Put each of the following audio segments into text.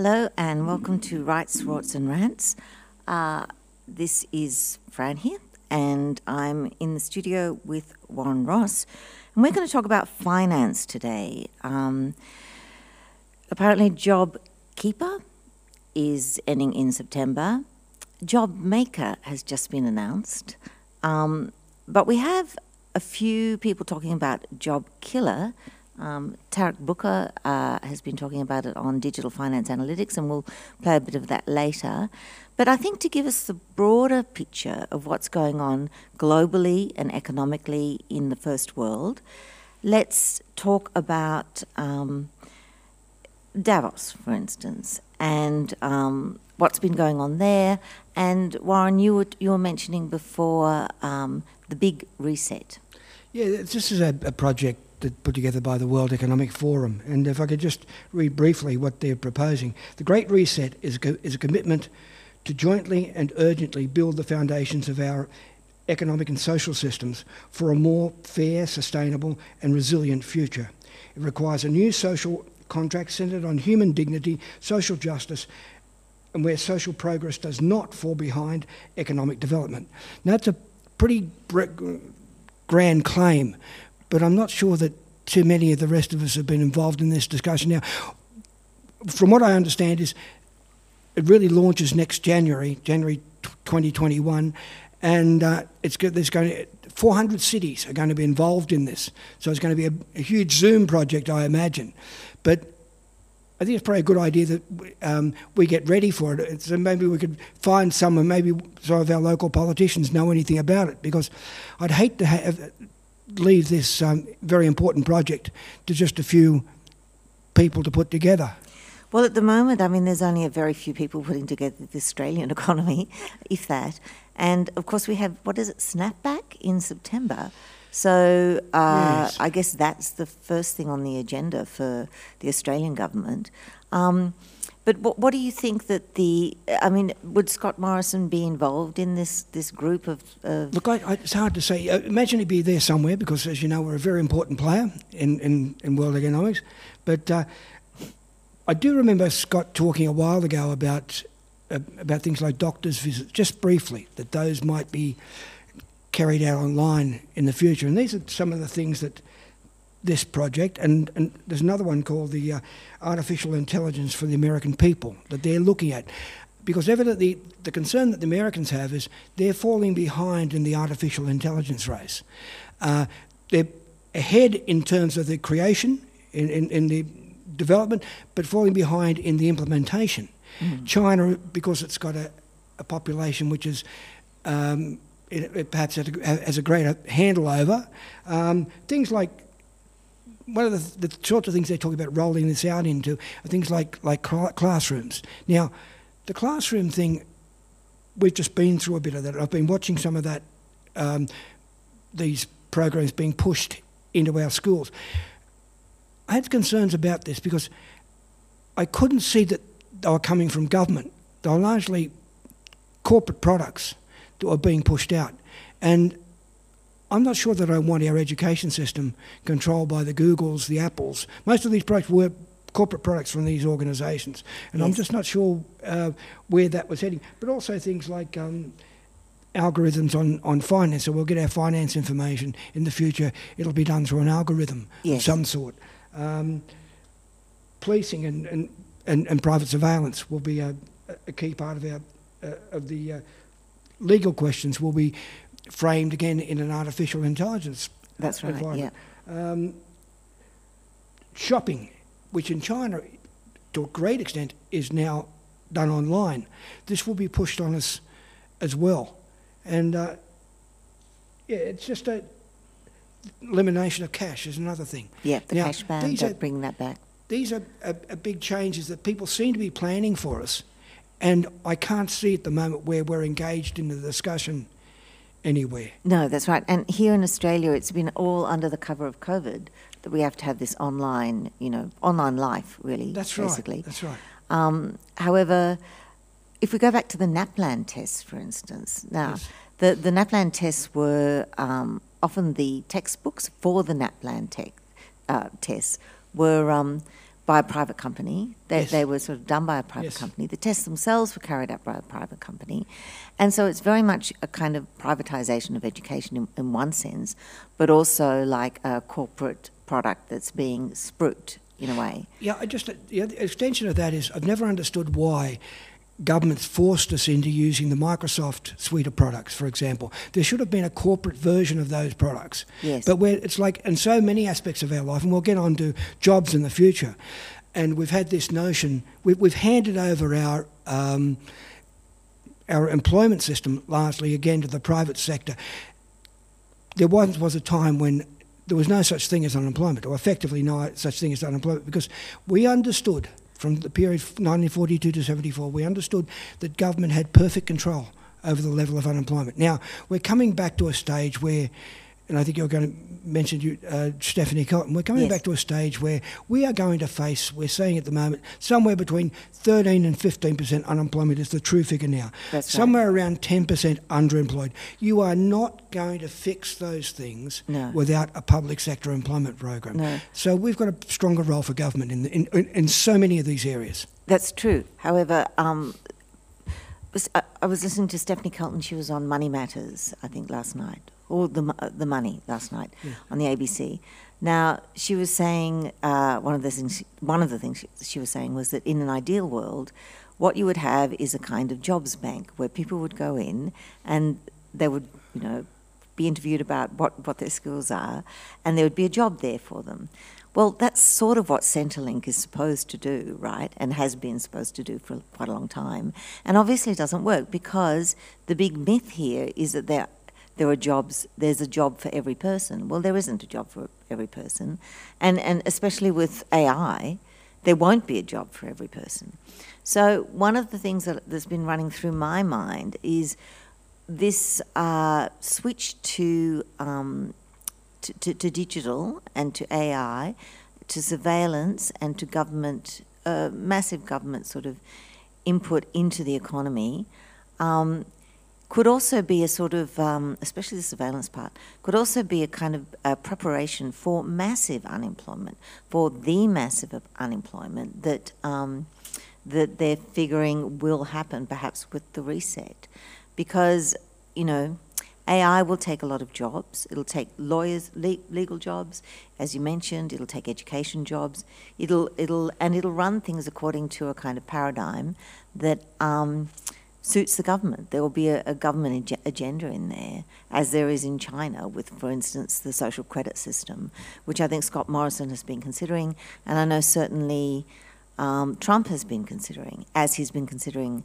Hello and welcome to Rights, Rorts and Rants. Uh, this is Fran here, and I'm in the studio with Warren Ross, and we're going to talk about finance today. Um, apparently, Job Keeper is ending in September. Job Maker has just been announced, um, but we have a few people talking about Job Killer um, Tarek Booker uh, has been talking about it on digital finance analytics, and we'll play a bit of that later. But I think to give us the broader picture of what's going on globally and economically in the first world, let's talk about um, Davos, for instance, and um, what's been going on there. And Warren, you were, you were mentioning before um, the big reset. Yeah, this is a, a project put together by the World Economic Forum. And if I could just read briefly what they're proposing. The Great Reset is, is a commitment to jointly and urgently build the foundations of our economic and social systems for a more fair, sustainable and resilient future. It requires a new social contract centred on human dignity, social justice, and where social progress does not fall behind economic development. Now, that's a pretty grand claim, but I'm not sure that too many of the rest of us have been involved in this discussion. Now, from what I understand, is it really launches next January, January 2021, and uh, it's there's going to, 400 cities are going to be involved in this. So it's going to be a, a huge Zoom project, I imagine. But I think it's probably a good idea that um, we get ready for it. So maybe we could find someone, maybe some of our local politicians know anything about it, because I'd hate to have leave this um, very important project to just a few people to put together? Well, at the moment, I mean, there's only a very few people putting together the Australian economy, if that. And of course, we have, what is it, Snapback in September. So uh, yes. I guess that's the first thing on the agenda for the Australian government. Um, but what, what do you think that the? I mean, would Scott Morrison be involved in this this group of? of Look, I, I, it's hard to say. Uh, imagine he'd be there somewhere because, as you know, we're a very important player in in, in world economics. But uh, I do remember Scott talking a while ago about uh, about things like doctors' visits, just briefly, that those might be carried out online in the future. And these are some of the things that this project, and, and there's another one called the uh, Artificial Intelligence for the American People that they're looking at. Because evidently, the concern that the Americans have is they're falling behind in the artificial intelligence race. Uh, they're ahead in terms of the creation, in, in, in, the development, but falling behind in the implementation. Mm. China, because it's got a, a population which is um, it, it perhaps has a, has a, greater handle over um, things like one of the, the, sorts of things they're talking about rolling this out into are things like like classrooms. Now, the classroom thing, we've just been through a bit of that. I've been watching some of that, um, these programs being pushed into our schools. I had concerns about this because I couldn't see that they were coming from government. They were largely corporate products that were being pushed out, and I'm not sure that I want our education system controlled by the Googles, the Apples. Most of these products were corporate products from these organisations, and yes. I'm just not sure uh, where that was heading. But also things like um, algorithms on, on finance, so we'll get our finance information in the future. It'll be done through an algorithm yes. of some sort. Um, policing and, and, and, and, private surveillance will be a, a key part of our uh, of the uh, legal questions. Will be framed again in an artificial intelligence That's right, environment. Yeah. Um, shopping, which in China, to a great extent, is now done online. This will be pushed on us as well. And uh, yeah, it's just a elimination of cash is another thing. Yeah, the now, cash ban, don't are, bring that back. These are, are, are big changes that people seem to be planning for us. And I can't see at the moment where we're engaged in the discussion anywhere. No, that's right. And here in Australia, it's been all under the cover of COVID that we have to have this online, you know, online life, really. That's basically. right. That's right. Um, however, if we go back to the NAPLAN tests, for instance, now yes. the the NAPLAN tests were um, often the textbooks for the NAPLAN te- uh, tests were um, by a private company. They, Yes. they were sort of done by a private Yes. company. The tests themselves were carried out by a private company. And so it's very much a kind of privatization of education in, in one sense, but also like a corporate product that's being spruiked in a way. Yeah, I just the extension of that is I've never understood why governments forced us into using the Microsoft suite of products, for example. There should have been a corporate version of those products. Yes. But where it's like in so many aspects of our life, and we'll get on to jobs in the future, and we've had this notion, we've, we've handed over our um, our employment system largely again to the private sector. There once was a time when there was no such thing as unemployment, or effectively no such thing as unemployment, because we understood from the period 1942 to 74, we understood that government had perfect control over the level of unemployment. Now, we're coming back to a stage where, and I think you're going to mention you, uh, Stephanie Kelton, we're coming Yes. back to a stage where we are going to face, we're seeing at the moment, somewhere between 13 and 15% unemployment is the true figure now. That's right. somewhere around 10% underemployed. You are not going to fix those things No. without a public sector employment program. No. So we've got a stronger role for government in, the, in, in, in so many of these areas. That's true. However, um, I was listening to Stephanie Kelton. She was on Money Matters, I think, last night, or the the Money last night on the ABC. Now she was saying uh, one of the things. One of the things she, she was saying was that in an ideal world, what you would have is a kind of jobs bank where people would go in and they would, you know, be interviewed about what, what their skills are, and there would be a job there for them. Well, that's sort of what Centrelink is supposed to do, right? And has been supposed to do for quite a long time. And obviously it doesn't work because the big myth here is that there, there are jobs, there's a job for every person. Well, there isn't a job for every person. And, and especially with AI, there won't be a job for every person. So one of the things that, that's been running through my mind is this uh, switch to, um, to, to, to digital and to AI, to surveillance and to government, uh, massive government sort of input into the economy, um, could also be a sort of, um, especially the surveillance part, could also be a kind of uh preparation for massive unemployment, for the massive unemployment that um, that they're figuring will happen, perhaps with the reset, because you know. AI will take a lot of jobs. It'll take lawyers, le- legal jobs, as you mentioned. It'll take education jobs. It'll, it'll, and it'll run things according to a kind of paradigm that um, suits the government. There will be a, a government ag- agenda in there, as there is in China with, for instance, the social credit system, which I think Scott Morrison has been considering, and I know certainly um, Trump has been considering, as he's been considering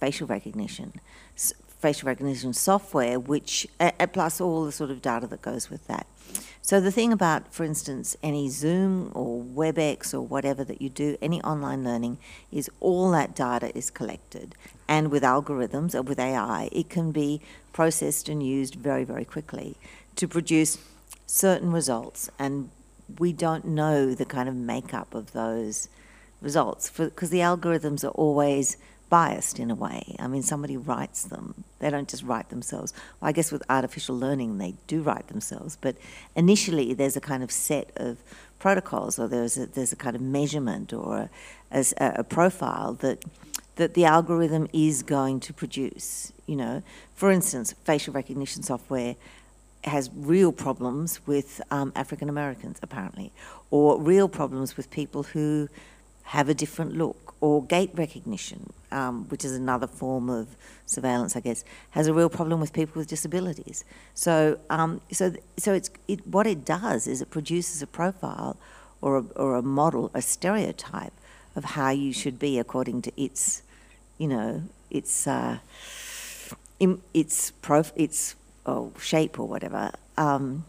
facial recognition, s- facial recognition software, which uh, plus all the sort of data that goes with that. So the thing about, for instance, any Zoom or WebEx or whatever that you do, any online learning, is all that data is collected, and with algorithms or with AI, it can be processed and used very, very quickly to produce certain results, and we don't know the kind of makeup of those results because the algorithms are always biased in a way. I mean, somebody writes them. They don't just write themselves. Well, I guess with artificial learning, they do write themselves, but initially there's a kind of set of protocols, or there's a, there's a kind of measurement or a, a, a profile that that the algorithm is going to produce. You know, for instance, facial recognition software has real problems with um, African Americans, apparently, or real problems with people who have a different look, or gait recognition, um, which is another form of surveillance, I guess, has a real problem with people with disabilities. So, um, so, so it's it, what it does is it produces a profile, or a, or a model, a stereotype of how you should be according to its, you know, its uh, im, its prof, its oh, shape or whatever. Um,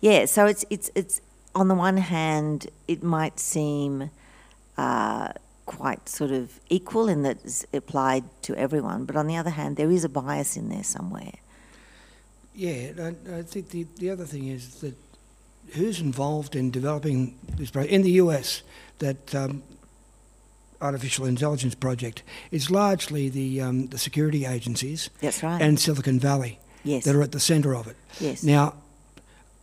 yeah, so it's it's it's on the one hand, it might seem uh, quite sort of equal in that it's applied to everyone, but on the other hand, there is a bias in there somewhere. Yeah, I, I think the, the other thing is that who's involved in developing this project in the US? That um, artificial intelligence project is largely the um, the security agencies That's right. and Silicon Valley yes. that are at the centre of it. yes. Now,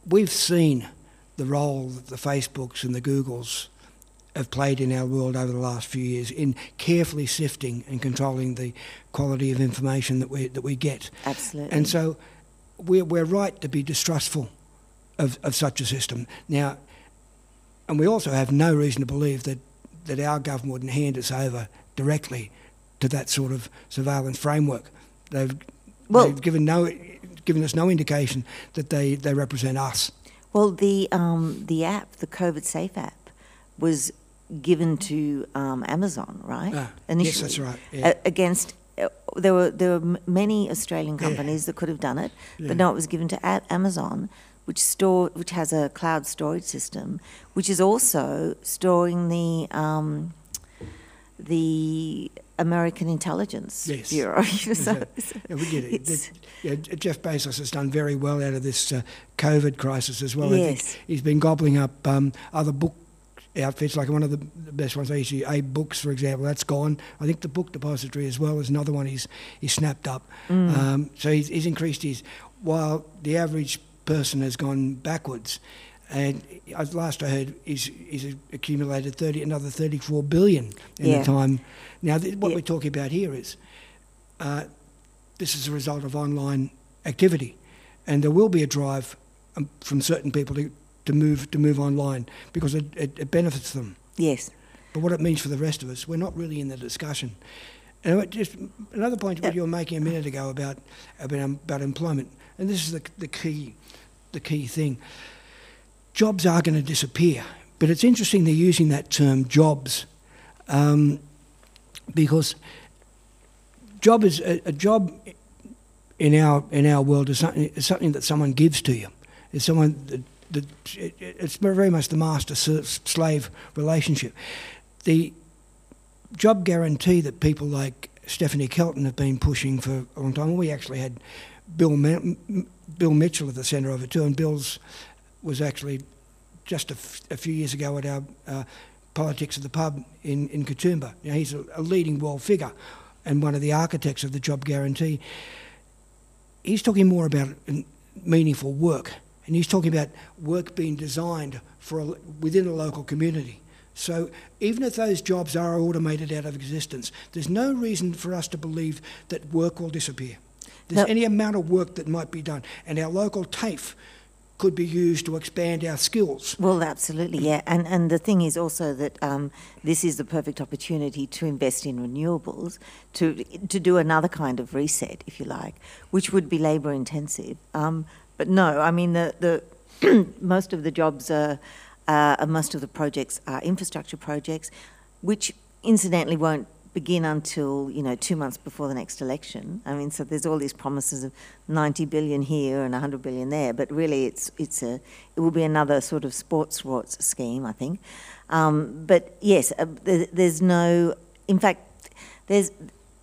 we've seen the role that the Facebooks and the Googles have played in our world over the last few years in carefully sifting and controlling the quality of information that we that we get. Absolutely. And so we're, we're right to be distrustful of, of such a system. Now, and we also have no reason to believe that, that our government wouldn't hand us over directly to that sort of surveillance framework. They've, Well- they've given, no, given us no indication that they, they represent us. Well, the um, the app, the COVID Safe app, was given to um, Amazon, right? Ah, yes, that's right, yeah. A- against uh, there were there were m- many Australian companies that could have done it, Yeah. but no, it was given to a- Amazon, which store which has a cloud storage system, which is also storing the um, the American Intelligence Yes. Bureau. so, Yeah. Yeah, we get it. That- yeah, Jeff Bezos has done very well out of this uh, COVID crisis as well. I Yes. think he's been gobbling up um, other book outfits, like one of the best ones I usually, AbeBooks, for example, that's gone. I think the book depository as well is another one he's, he's snapped up. Mm. Um, so he's, he's increased his, while the average person has gone backwards. And as last I heard, he's, he's accumulated 30, another 34 billion in Yeah. the time. Now, th- what Yeah. we're talking about here is uh, this is a result of online activity, and there will be a drive um, from certain people to, to move to move online because it, it, it benefits them. yes. But what it means for the rest of us, we're not really in the discussion. And just another point what you were making a minute ago about about, um, about employment, and this is the, the key the key thing. Jobs are going to disappear, but it's interesting they're using that term jobs um, because job is a, a job in our in our world is something, is something that someone gives to you. It's someone that, that it, it's very much the master slave relationship. The job guarantee that people like Stephanie Kelton have been pushing for a long time. We actually had Bill M- Bill Mitchell at the centre of it too, and Bill's was actually just a, f- a few years ago at our uh, politics of the pub in in Katoomba. Now he's a, a leading world figure and one of the architects of the job guarantee. He's talking more about meaningful work, and he's talking about work being designed for a, within a local community. So even if those jobs are automated out of existence, there's no reason for us to believe that work will disappear. There's No. any amount of work that might be done, and our local TAFE could be used to expand our skills. Well, absolutely, yeah. And and the thing is also that um, this is the perfect opportunity to invest in renewables, to to do another kind of reset, if you like, which would be labour intensive. Um, but no, I mean the the most of the jobs are, uh, most of the projects are infrastructure projects, which incidentally won't begin until you know two months before the next election. I mean, so there's all these promises of 90 billion here and 100 billion there, but really it's it's a it will be another sort of sports rorts scheme, I think. Um, but yes, uh, there, there's no. In fact, there's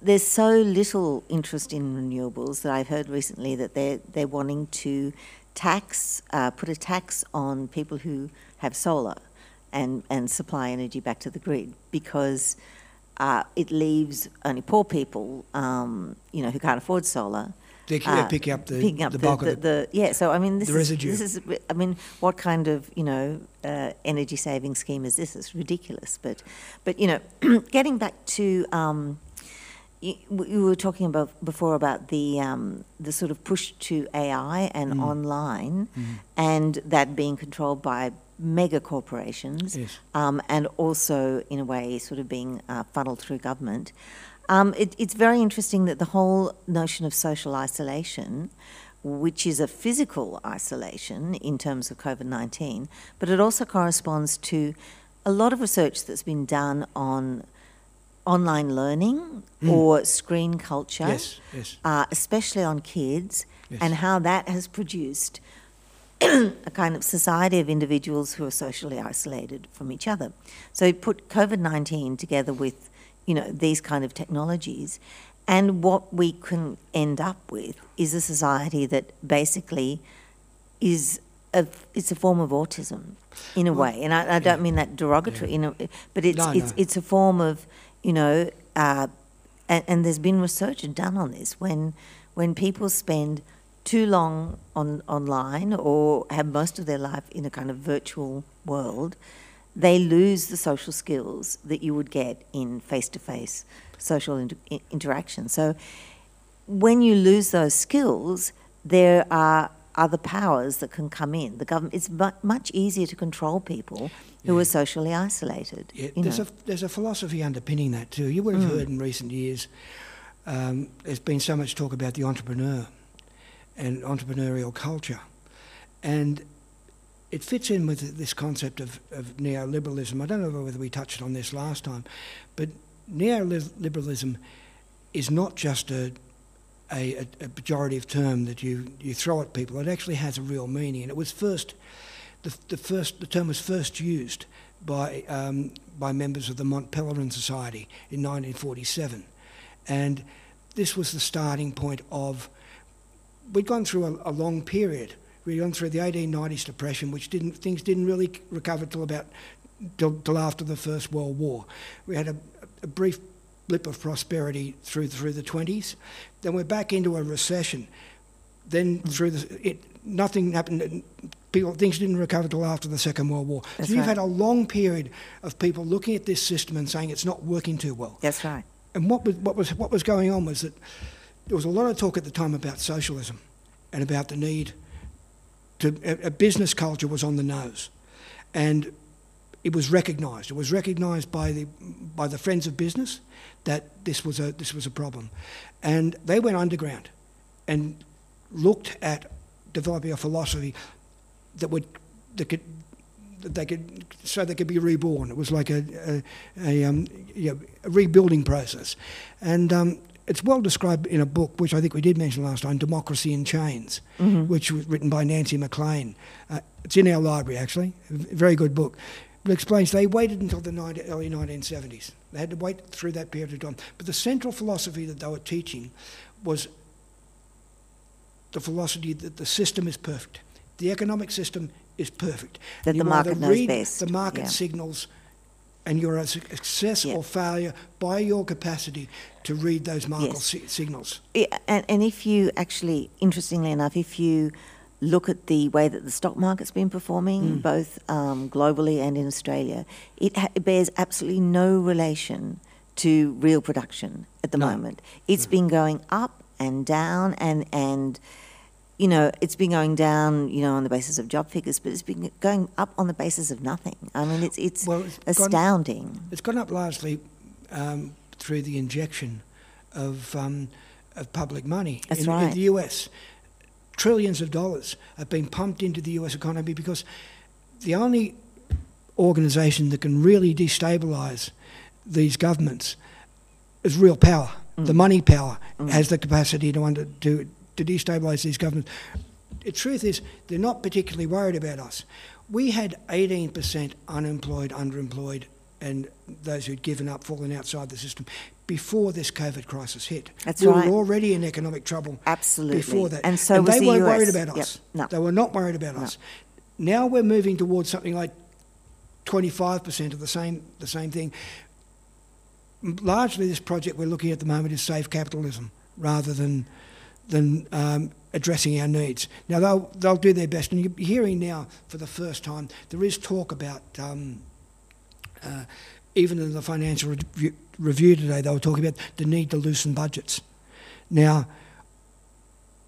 there's so little interest in renewables that I've heard recently that they're they're wanting to tax uh, put a tax on people who have solar and and supply energy back to the grid because uh, it leaves only poor people, um, you know, who can't afford solar. They can uh, pick up the, picking up the the, the, the- yeah. So I mean, this is residue. this is I mean, what kind of you know uh, energy saving scheme is this? It's ridiculous. But but you know, getting back to um, you, we were talking about before about the um, the sort of push to AI and Mm. online, and that being controlled by mega corporations, Yes. um, and also in a way sort of being uh, funneled through government. Um, it, it's very interesting that the whole notion of social isolation, which is a physical isolation in terms of COVID 19, but it also corresponds to a lot of research that's been done on online learning or screen culture. Yes, yes. uh, especially on kids, Yes. and how that has produced a kind of society of individuals who are socially isolated from each other. So put COVID 19 together with, you know, these kind of technologies, and what we can end up with is a society that basically is a, it's a form of autism in a way, and I, I don't mean that derogatory, you know, but it's No, it's no. it's a form of, you know, uh, and, and there's been research done on this when when people spend too long on online or have most of their life in a kind of virtual world, they lose the social skills that you would get in face to face social inter- interaction. So when you lose those skills, there are other powers that can come in. The government it's mu- much easier to control people who Yeah. are socially isolated. Yeah, there's know. a there's a philosophy underpinning that too. You would have Mm. heard in recent years. Um, there's been so much talk about the entrepreneur and entrepreneurial culture, and it fits in with this concept of, of neoliberalism. I don't know whether we touched on this last time, but neoliberalism is not just a a, a, a pejorative term that you, you throw at people. It actually has a real meaning, and it was first the, the first the term was first used by um, by members of the Mont Pelerin Society in 1947, and this was the starting point of. We'd gone through a, a long period. We'd gone through the 1890s depression, which didn't things didn't really recover till about till, till after the First World War. We had a, a brief blip of prosperity through through the 20s. Then we're back into a recession. Then through the it, nothing happened. People things didn't recover till after the Second World War. That's so you've right. had a long period of people looking at this system and saying it's not working too well. That's right. And what was what was what was going on was that there was a lot of talk at the time about socialism and about the need to a, a business culture was on the nose, and it was recognised. It was recognised by the by the friends of business that this was a this was a problem, and they went underground, and looked at developing a philosophy that would that could that they could so they could be reborn. It was like a a, a, um, you know, a rebuilding process, and um, it's well described in a book which I think we did mention last time, Democracy in Chains, which was written by Nancy MacLean. Uh, it's in our library actually, a very good book. It explains they waited until the 19, early 1970s. They had to wait through that period of time. But the central philosophy that they were teaching was the philosophy that the system is perfect. The economic system is perfect. That You the market knows read best, The market yeah. signals, and you're a success Yeah. or failure by your capacity to read those market Yes. si- signals. Yeah, and, and if you actually, interestingly enough, if you look at the way that the stock market's been performing, both um, globally and in Australia, it, ha- it bears absolutely no relation to real production at the No. moment. It's been going up and down, and and you know it's been going down, you know, on the basis of job figures, but it's been going up on the basis of nothing. I mean, it's it's Well, it's gone- astounding. It's gone up largely um, through the injection of, um, of public money That's in, in the US. Trillions of dollars have been pumped into the US economy because the only organisation that can really destabilise these governments is real power. Mm. The money power has the capacity to, under, to, to destabilise these governments. The truth is, they're not particularly worried about us. We had 18% unemployed, underemployed, and those who'd given up, fallen outside the system before this COVID crisis hit. That's we right. were already in economic trouble Absolutely. before that. And so was they the weren't US. worried about Yep. us. No. They were not worried about No. us. Now we're moving towards something like 25% of the same, the same thing. Largely, this project we're looking at at the moment is safe capitalism rather than, than um, addressing our needs. Now, they'll, they'll do their best. And you're hearing now for the first time, there is talk about, um, uh, even in the Financial Review, review today, they were talking about the need to loosen budgets. Now,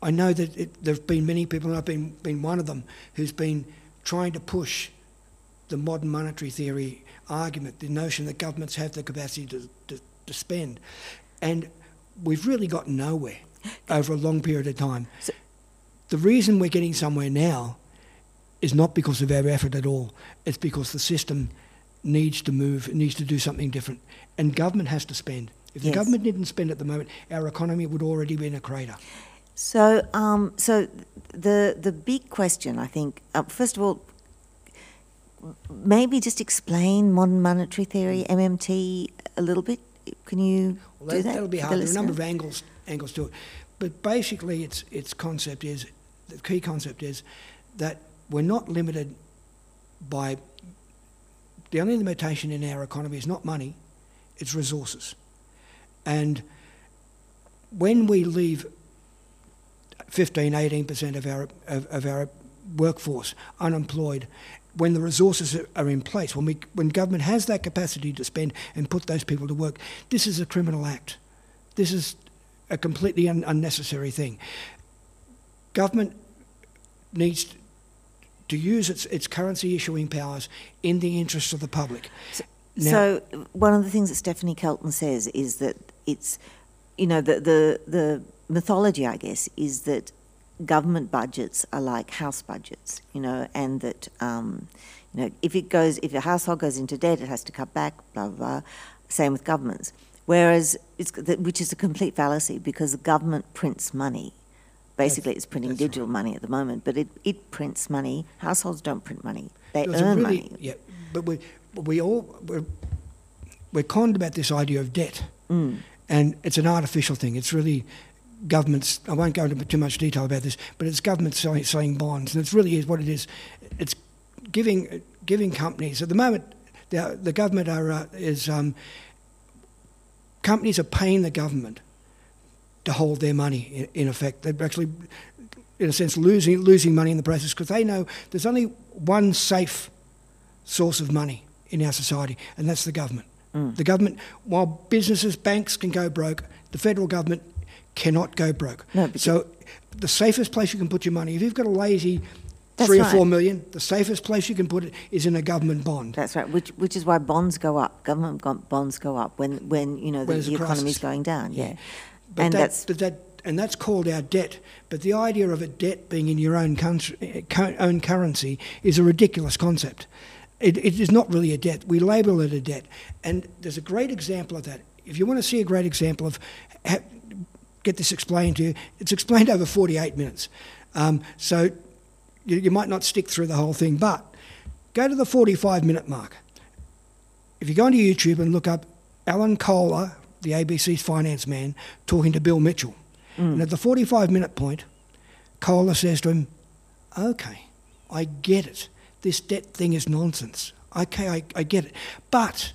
I know that there have been many people, and I've been, been one of them, who's been trying to push the modern monetary theory argument, the notion that governments have the capacity to, to, to spend. And we've really got nowhere over a long period of time. So- the reason we're getting somewhere now is not because of our effort at all, it's because the system needs to move, it needs to do something different. And government has to spend. If the Yes. government didn't spend at the moment, our economy would already be in a crater. So, um, so the the big question, I think, uh, first of all, maybe just explain modern monetary theory (MMT) a little bit. Can you Well, do that, that? will be the hard. There are a number of angles angles to it, but basically, its its concept is the key concept is that we're not limited by the only limitation in our economy is not money, it's resources, and when we leave 15, 18 percent of our of, of our workforce unemployed, when the resources are in place, when, we, when government has that capacity to spend and put those people to work, this is a criminal act. This is a completely un- unnecessary thing. Government needs to use its, its currency issuing powers in the interests of the public. Now- so one of the things that Stephanie Kelton says is that it's, you know, the, the, the mythology, I guess, is that government budgets are like house budgets, you know, and that, um, you know, if it goes, if a household goes into debt, it has to cut back, blah, blah, blah. Same with governments. Whereas, it's, which is a complete fallacy because the government prints money. Basically, it's printing that's right. digital money at the moment, but it, it prints money. Households don't print money. They There's earn really- money. Yeah, but we, but we all, we're, we're conned about this idea of debt. Mm. And it's an artificial thing. It's really governments, I won't go into too much detail about this, but it's government selling, selling bonds. And it's really is what it is. It's giving, giving companies, at the moment, the, the government are, uh, is, um, companies are paying the government to hold their money, in, in effect. They're actually, in a sense, losing, losing money in the process because they know there's only one safe source of money in our society, and that's the government. Mm. The government, while businesses, banks can go broke, the federal government cannot go broke. No, so, the safest place you can put your money, if you've got a lazy That's three or four million, the safest place you can put it is in a government bond. That's right, which, which is why bonds go up, government bonds go up when, when you know, the, When there's a the economy's crisis. going down, yeah. But And that, that's, but that, and that's called our debt. But the idea of a debt being in your own country, eh, own currency is a ridiculous concept. It, it is not really a debt. We label it a debt, and there's a great example of that. If you want to see a great example of ha- get this explained to you, it's explained over 48 minutes. Um, so you, you might not stick through the whole thing, but go to the 45 minute mark. If you go onto YouTube and look up Alan Kohler, the ABC's finance man, talking to Bill Mitchell, mm. and at the 45 minute point, Kohler says to him, Okay, I get it. This debt thing is nonsense. Okay, I, I get it. But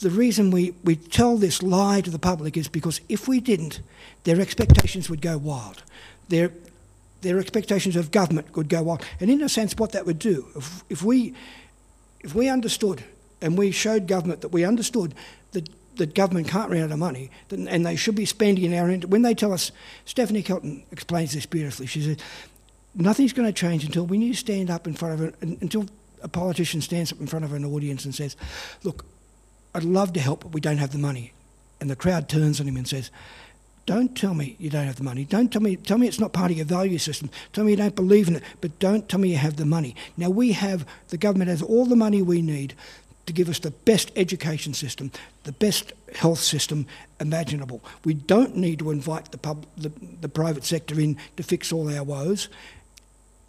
the reason we, we tell this lie to the public is because if we didn't, their expectations would go wild. Their, their expectations of government would go wild. And in a sense, what that would do, if, if, we, if we understood and we showed government that we understood that, that government can't run out of money then, and they should be spending in our end, when they tell us, Stephanie Kelton explains this beautifully. She says, nothing's going to change until when you stand up in front of until a politician stands up in front of an audience and says, look, I'd love to help, but we don't have the money. And the crowd turns on him and says, Don't tell me you don't have the money. Don't tell me, tell me it's not part of your value system. Tell me you don't believe in it, but don't tell me you have the money. Now, we have, the government has all the money we need to give us the best education system, the best health system imaginable. We don't need to invite the, pub, the, the private sector in to fix all our woes.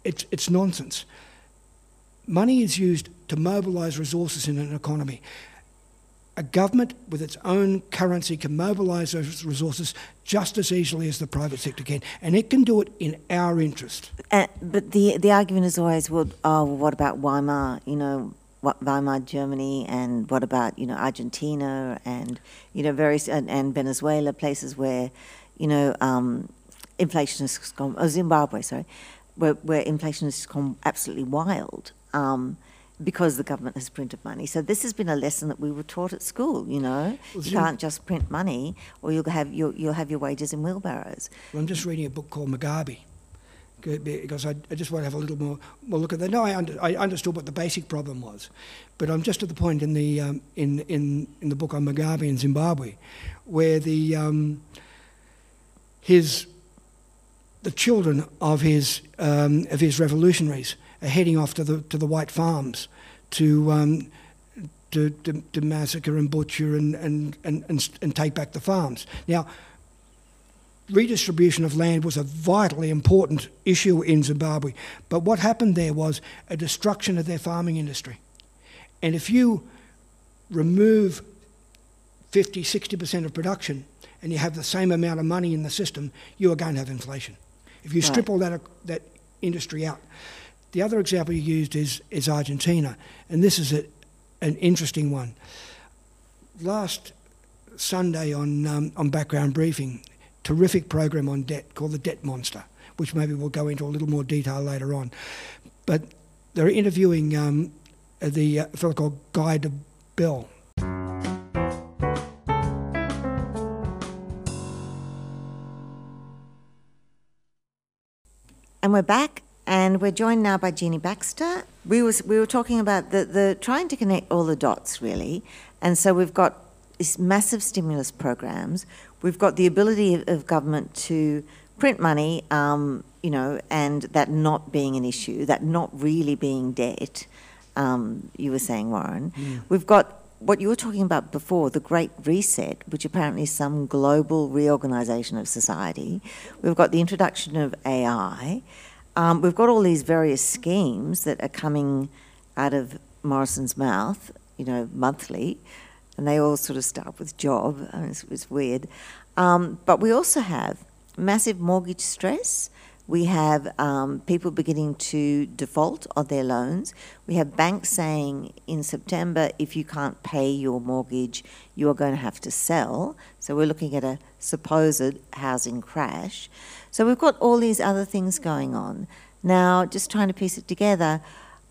It's, it's nonsense. Money is used to mobilise resources in an economy. A government with its own currency can mobilise those resources just as easily as the private sector can, and it can do it in our interest. uh, but the, the argument is always, well, oh, well, what about Weimar, you know, what Weimar Germany, and what about, you know, Argentina, and, you know, various, and, and Venezuela, places where, you know, um, inflation has gone, oh, Zimbabwe, sorry, where, where inflation has gone absolutely wild. Um, because the government has printed money. So this has been a lesson that we were taught at school. You know, Well, you can't just print money, or you'll have your you'll have your wages in wheelbarrows. Well, I'm just reading a book called Mugabe because I, I just want to have a little more, more look at that. No, I, under, I understood what the basic problem was, but I'm just at the point in the um, in, in in the book on Mugabe in Zimbabwe, where the um, his the children of his um, of his revolutionaries are heading off to the to the white farms to um, to, to, to massacre and butcher and, and, and, and, and take back the farms. Now, redistribution of land was a vitally important issue in Zimbabwe, but what happened there was a destruction of their farming industry. And if you remove 50, 60% of production and you have the same amount of money in the system, you are going to have inflation. If you strip Right. all that, that industry out. The other example you used is, is Argentina, and this is a, an interesting one. Last Sunday on, um, on Background Briefing, terrific program on debt called The Debt Monster, which maybe we'll go into a little more detail later on. But they're interviewing um, the uh, fellow called Guy de Bell. And we're back, and we're joined now by Jeannie Baxter. We was we were talking about the, the trying to connect all the dots really, and so we've got these massive stimulus programs. We've got the ability of, of government to print money, um, you know, and that not being an issue, that not really being debt. Um, you were saying, Warren. We've got what you were talking about before, the Great Reset, which apparently is some global reorganisation of society. We've got the introduction of AI. Um, we've got all these various schemes that are coming out of Morrison's mouth, you know, monthly, and they all sort of start with job. I mean, it's, it's weird. Um, but we also have massive mortgage stress. We have um, people beginning to default on their loans. We have banks saying in September, if you can't pay your mortgage, you are going to have to sell. So we're looking at a supposed housing crash. So we've got all these other things going on. Now, just trying to piece it together,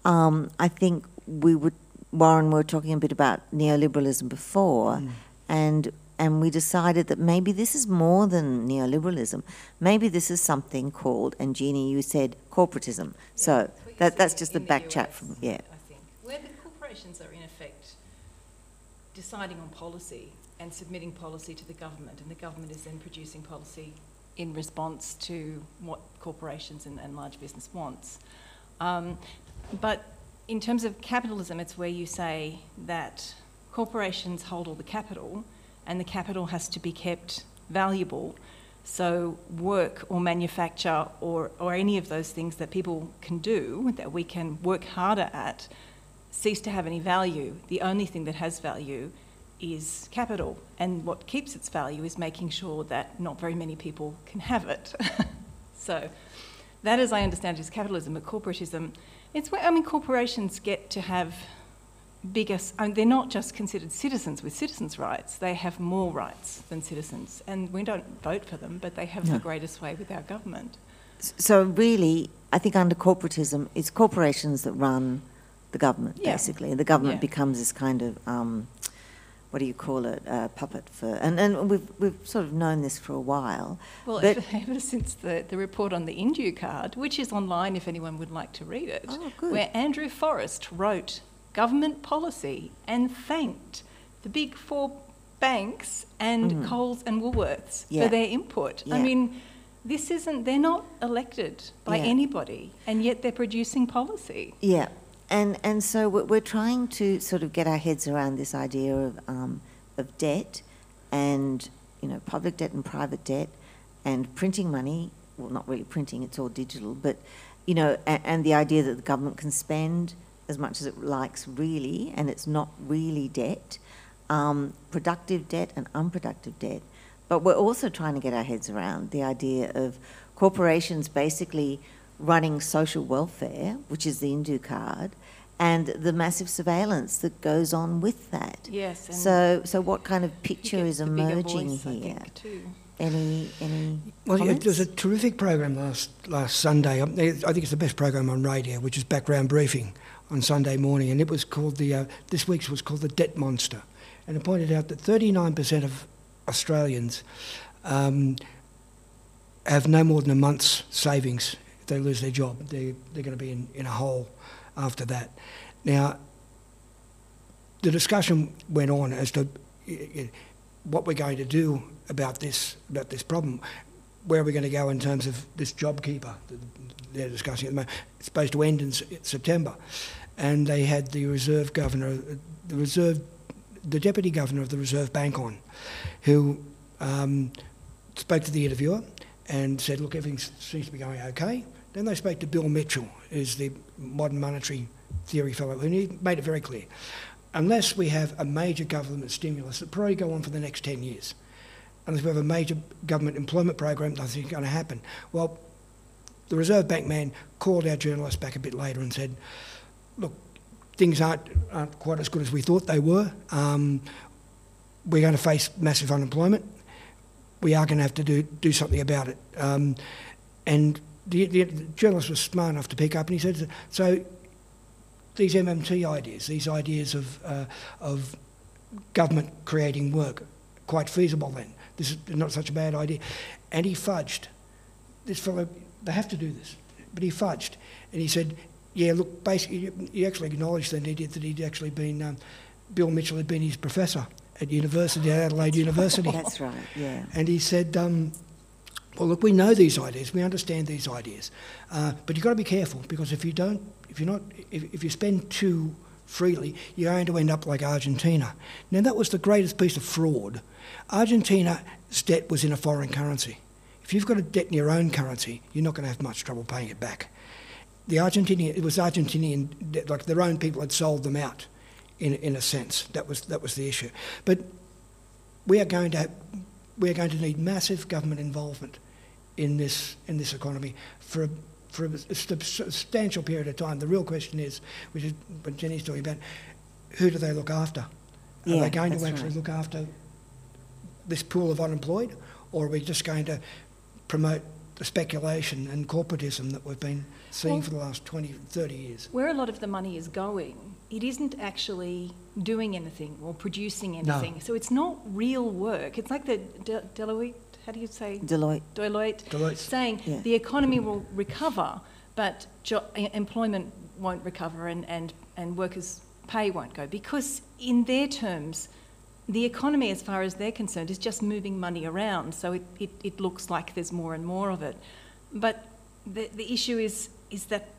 um, I think we would, Warren, we were talking a bit about neoliberalism before, and and we decided that maybe this is more than neoliberalism. Maybe this is something called, and Jeannie, you said corporatism. So That's that, that's just the in back chat US, from, yeah. I think, where the corporations are in effect deciding on policy and submitting policy to the government, and the government is then producing policy in response to what corporations and, and large business wants. Um, but in terms of capitalism, it's where you say that corporations hold all the capital, and the capital has to be kept valuable. So, work or manufacture or, or any of those things that people can do, that we can work harder at, cease to have any value. The only thing that has value is capital. And what keeps its value is making sure that not very many people can have it. so, that, as I understand it, is capitalism. But corporatism, it's where, I mean, corporations get to have bigger, I mean, they're not just considered citizens with citizens' rights, they have more rights than citizens. And we don't vote for them, but they have No. the greatest sway with our government. So really, I think under corporatism, it's corporations that run the government, Yeah. basically. The government Yeah. becomes this kind of, um, what do you call it, uh, puppet for, and, and we've, we've sort of known this for a while. Well, But- ever, ever since the, the report on the Indue card, which is online if anyone would like to read it, Oh, good. where Andrew Forrest wrote government policy and thanked the big four banks and Mm. Coles and Woolworths Yeah. for their input. I mean, this isn't, they're not elected by Yeah. anybody, and yet they're producing policy. Yeah, and and so we're, trying to sort of get our heads around this idea of um, of debt, and you know, public debt and private debt, and printing money. Well, not really printing; it's all digital. But you know, and, and the idea that the government can spend as much as it likes, really, and it's not really debt. Um, productive debt and unproductive debt. But we're also trying to get our heads around the idea of corporations basically running social welfare, which is the Indue card, and the massive surveillance that goes on with that. Yes, and So, so what kind of picture is emerging voice, I here? think, too. Any, any Well, yeah, comments? there was a terrific program last last Sunday. Um, I think it's the best program on radio, which is background briefing on Sunday morning, and it was called the uh, this week's was called the Debt Monster, and it pointed out that 39% of Australians um, have no more than a month's savings if they lose their job. They they're going to be in, in a hole after that. Now, the discussion went on as to what we're going to do about this about this problem. Where are we going to go in terms of this JobKeeper that they're discussing at the moment? It's supposed to end in September, and they had the Reserve Governor, the Reserve, the Deputy Governor of the Reserve Bank on, who um, spoke to the interviewer and said, "Look, everything seems to be going okay." Then they spoke to Bill Mitchell, who's the modern monetary theory fellow, and he made it very clear unless we have a major government stimulus that probably go on for the next 10 years, unless we have a major government employment program, nothing's going to happen. Well, the Reserve Bank man called our journalist back a bit later and said, look, things aren't, aren't quite as good as we thought they were. Um, we're going to face massive unemployment. We are going to have to do, do something about it. Um, and the, the, the journalist was smart enough to pick up and he said, so these MMT ideas, these ideas of, uh, of government creating work, quite feasible then. This is not such a bad idea. And he fudged. This fellow, they have to do this. But he fudged. And he said, yeah, look, basically, he actually acknowledged then he did that he'd actually been, um, Bill Mitchell had been his professor at university, at Adelaide University. That's right, yeah. And he said, um, well, look, we know these ideas, we understand these ideas, uh, but you've got to be careful because if you don't, if you're not, if, if you spend too freely, you're going to end up like Argentina. Now, that was the greatest piece of fraud. Argentina's debt was in a foreign currency. If you've got a debt in your own currency, you're not going to have much trouble paying it back. The Argentinian, it was Argentinian, like their own people had sold them out, in, in a sense. That was that was the issue. But we are going to we are going to need massive government involvement in this in this economy for a, for a substantial period of time. The real question is, which is what Jenny's talking about, who do they look after? Are Yeah, they going to actually right. look after this pool of unemployed, or are we just going to promote the speculation and corporatism that we've been seeing Well- for the last 20, 30 years? Where a lot of the money is going, it isn't actually doing anything or producing No. anything. So it's not real work. It's like the De- Deloitte, how do you say? Deloitte, Deloitte Deloitte. saying Yeah. the economy will recover, but jo- employment won't recover and, and, and workers' pay won't go. Because, in their terms, the economy, as far as they're concerned, is just moving money around. So it, it, it looks like there's more and more of it. But the, the issue is, is that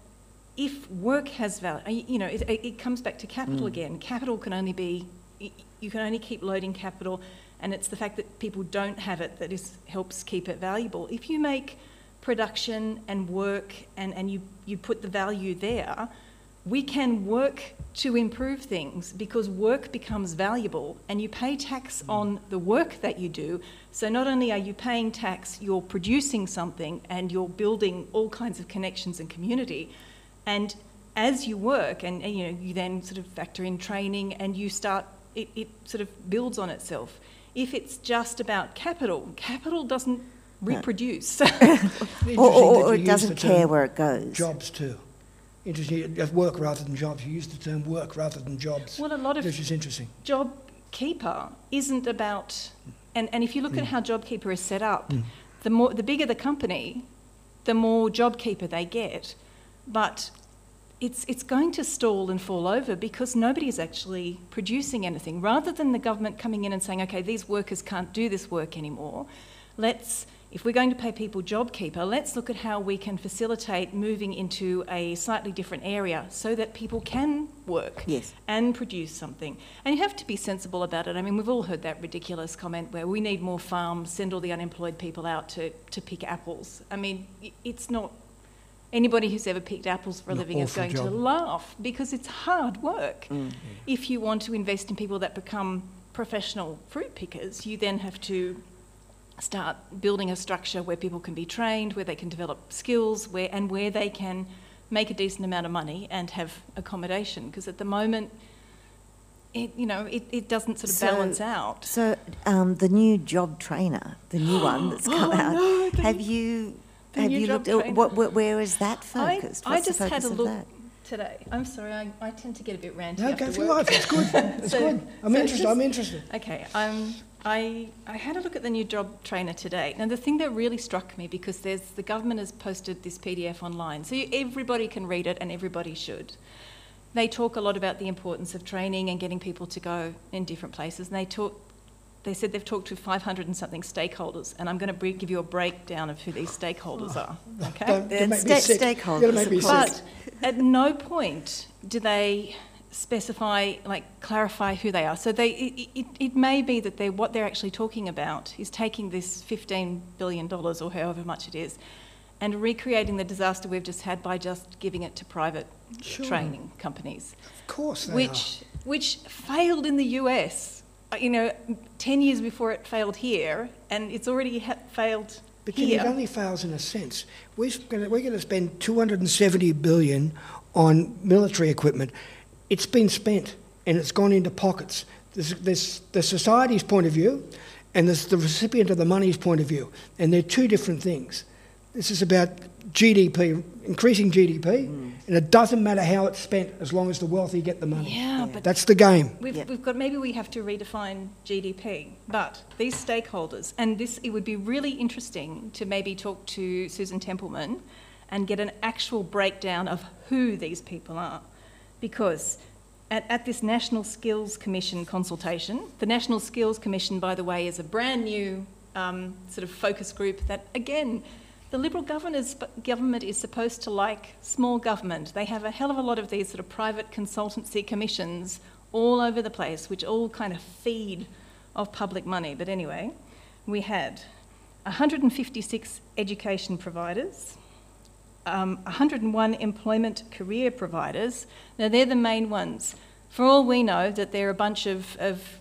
if work has value, you know, it, it comes back to capital mm. again. Capital can only be, you can only keep loading capital, and it's the fact that people don't have it that is, helps keep it valuable. If you make production and work and, and you, you put the value there, we can work to improve things because work becomes valuable and you pay tax mm. on the work that you do. So not only are you paying tax, you're producing something and you're building all kinds of connections and community. And as you work and, and, you know you then sort of factor in training and you start it, it sort of builds on itself. If it's just about capital, capital doesn't reproduce. or, or, or it doesn't care where it goes. Jobs too. Interesting. uh, Work rather than jobs. You use the term work rather than jobs, well, a lot of which is interesting. Job keeper isn't about, and, and if you look at how JobKeeper is set up, Mm. the more the bigger the company, the more JobKeeper they get, but it's it's going to stall and fall over because nobody is actually producing anything. Rather than the government coming in and saying, okay, these workers can't do this work anymore, let's if we're going to pay people JobKeeper, let's look at how we can facilitate moving into a slightly different area so that people can work Yes. and produce something. And you have to be sensible about it. I mean, we've all heard that ridiculous comment where we need more farms, send all the unemployed people out to, to pick apples. I mean, it's not. Anybody who's ever picked apples for a An living is awful going to laugh because it's hard work. Mm. If you want to invest in people that become professional fruit pickers, you then have to start building a structure where people can be trained, where they can develop skills, where and where they can make a decent amount of money and have accommodation. Because at the moment, it you know it, it doesn't sort of So- balance out. So um, the new job trainer, the new one that's come Oh, out. no, have you the have new you job looked at what, what where is that focused? I What's just the had focus a of look that? today. I'm sorry, I, I tend to get a bit ranty No, after go for work. life. It's good. It's So- good. I'm so interested. just- I'm interested. Okay, um, I, I had a look at the new job trainer today. Now, the thing that really struck me, because there's, the government has posted this PDF online, so you, everybody can read it and everybody should. They talk a lot about the importance of training and getting people to go in different places, and they talk. They said they've talked to 500 and something stakeholders, and I'm going to bre- give you a breakdown of who these stakeholders oh. are. Okay. Don't, don't make me sta- sick. stakeholders, make me of sick. But at no point do they specify, like, clarify who they are. So they, it, it, it may be that they're, what they're actually talking about is taking this $15 billion or however much it is and recreating the disaster we've just had by just giving it to private Sure. training companies, Of course they which, which failed in the US, Uh, you know, 10 years before it failed here, and it's already ha- failed. But here. it only fails in a sense. We're going we're to spend 270 billion on military equipment. It's been spent and it's gone into pockets. There's, there's the society's point of view and there's the recipient of the money's point of view. And they're two different things. This is about GDP, increasing GDP, and it doesn't matter how it's spent as long as the wealthy get the money. Yeah, but That's the game. We've, Yeah. we've got maybe we have to redefine GDP, but these stakeholders, and this it would be really interesting to maybe talk to Susan Templeman and get an actual breakdown of who these people are, because at, at this National Skills Commission consultation, the National Skills Commission, by the way, is a brand new um, sort of focus group that again. The Liberal government is supposed to like small government. They have a hell of a lot of these sort of private consultancy commissions all over the place, which all kind of feed of public money. But anyway, we had 156 education providers, um, 101 employment career providers. Now, they're the main ones. For all we know, that they're a bunch of, of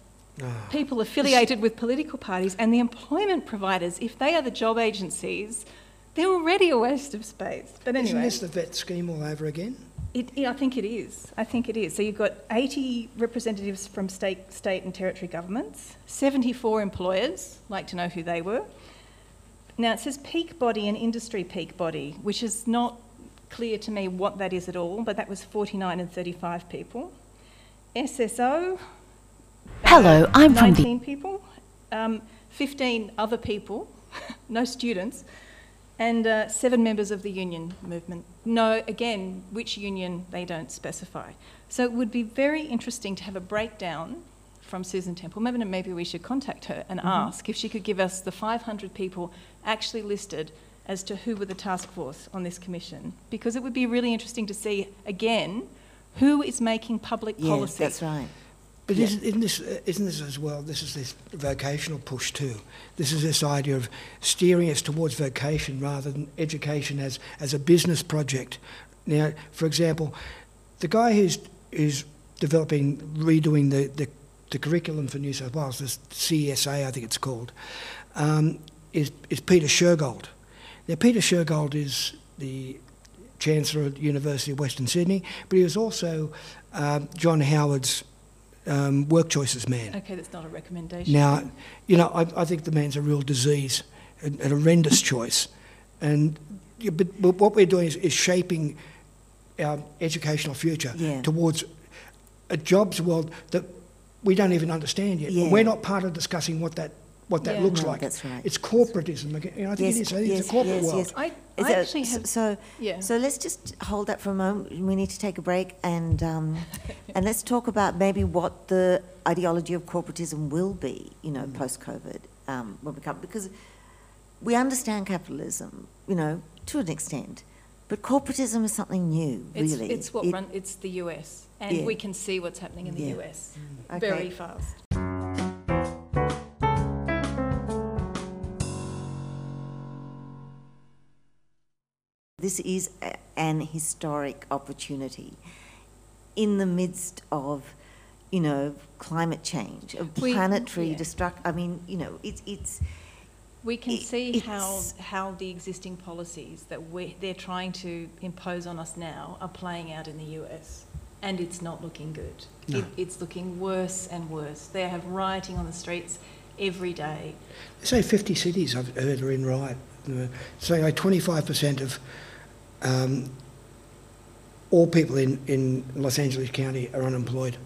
people affiliated with political parties, and the employment providers, if they are the job agencies, they're already a waste of space. But Isn't this the vet scheme all over again? It, yeah, I think it is. I think it is. So you've got 80 representatives from state, state and territory governments, 74 employers, like to know who they were. Now it says peak body and industry peak body, which is not clear to me what that is at all, but that was 49 and 35 people. SSO. Hello, I'm from the- 19 people. Um, 15 other people, no students, and uh, seven members of the union movement. No, again, which union they don't specify. So it would be very interesting to have a breakdown from Susan Temple. Maybe, maybe we should contact her and ask if she could give us the 500 people actually listed as to who were the task force on this commission. Because it would be really interesting to see, again, who is making public Yes, policy. that's right. But Yeah. isn't, isn't, this, uh, isn't this as well, this is this vocational push too. This is this idea of steering us towards vocation rather than education as, as a business project. Now, for example, the guy who's, who's developing, redoing the, the, the curriculum for New South Wales, this CSA I think it's called, um, is, is Peter Shergold. Now, Peter Shergold is the Chancellor at the University of Western Sydney, but he was also um, John Howard's um, work choices man. Okay, that's not a recommendation. Now, you know, I, I think the man's a real disease, a, a horrendous choice. And but, but what we're doing is, is shaping our educational future Yeah. towards a jobs world that we don't even understand yet. Yeah. We're not part of discussing what that what that Yeah. looks No, like. that's right. It's corporatism. again. You know, I think it is. I think yes, it's a corporate yes, world. yes. I, I that- actually s- have. So, yeah. so let's just hold that for a moment. We need to take a break and um, and let's talk about maybe what the ideology of corporatism will be. You Mm. know, post COVID, um, when we come because we understand capitalism. You know, to an extent, but corporatism is something new. It's, really, it's what It- run, it's the US, and Yeah. we can see what's happening in the Yeah. US Okay. very fast. This is a, an historic opportunity in the midst of, you know, climate change, of We- planetary yeah. destruct. I mean, you know, it's it's We can It- see how, how the existing policies that we, they're trying to impose on us now are playing out in the US, and it's not looking good. No. It, it's looking worse and worse. They have rioting on the streets every day. They say 50 cities I've heard are in riot. Uh, Saying like 25% of um, all people in, in Los Angeles County are unemployed.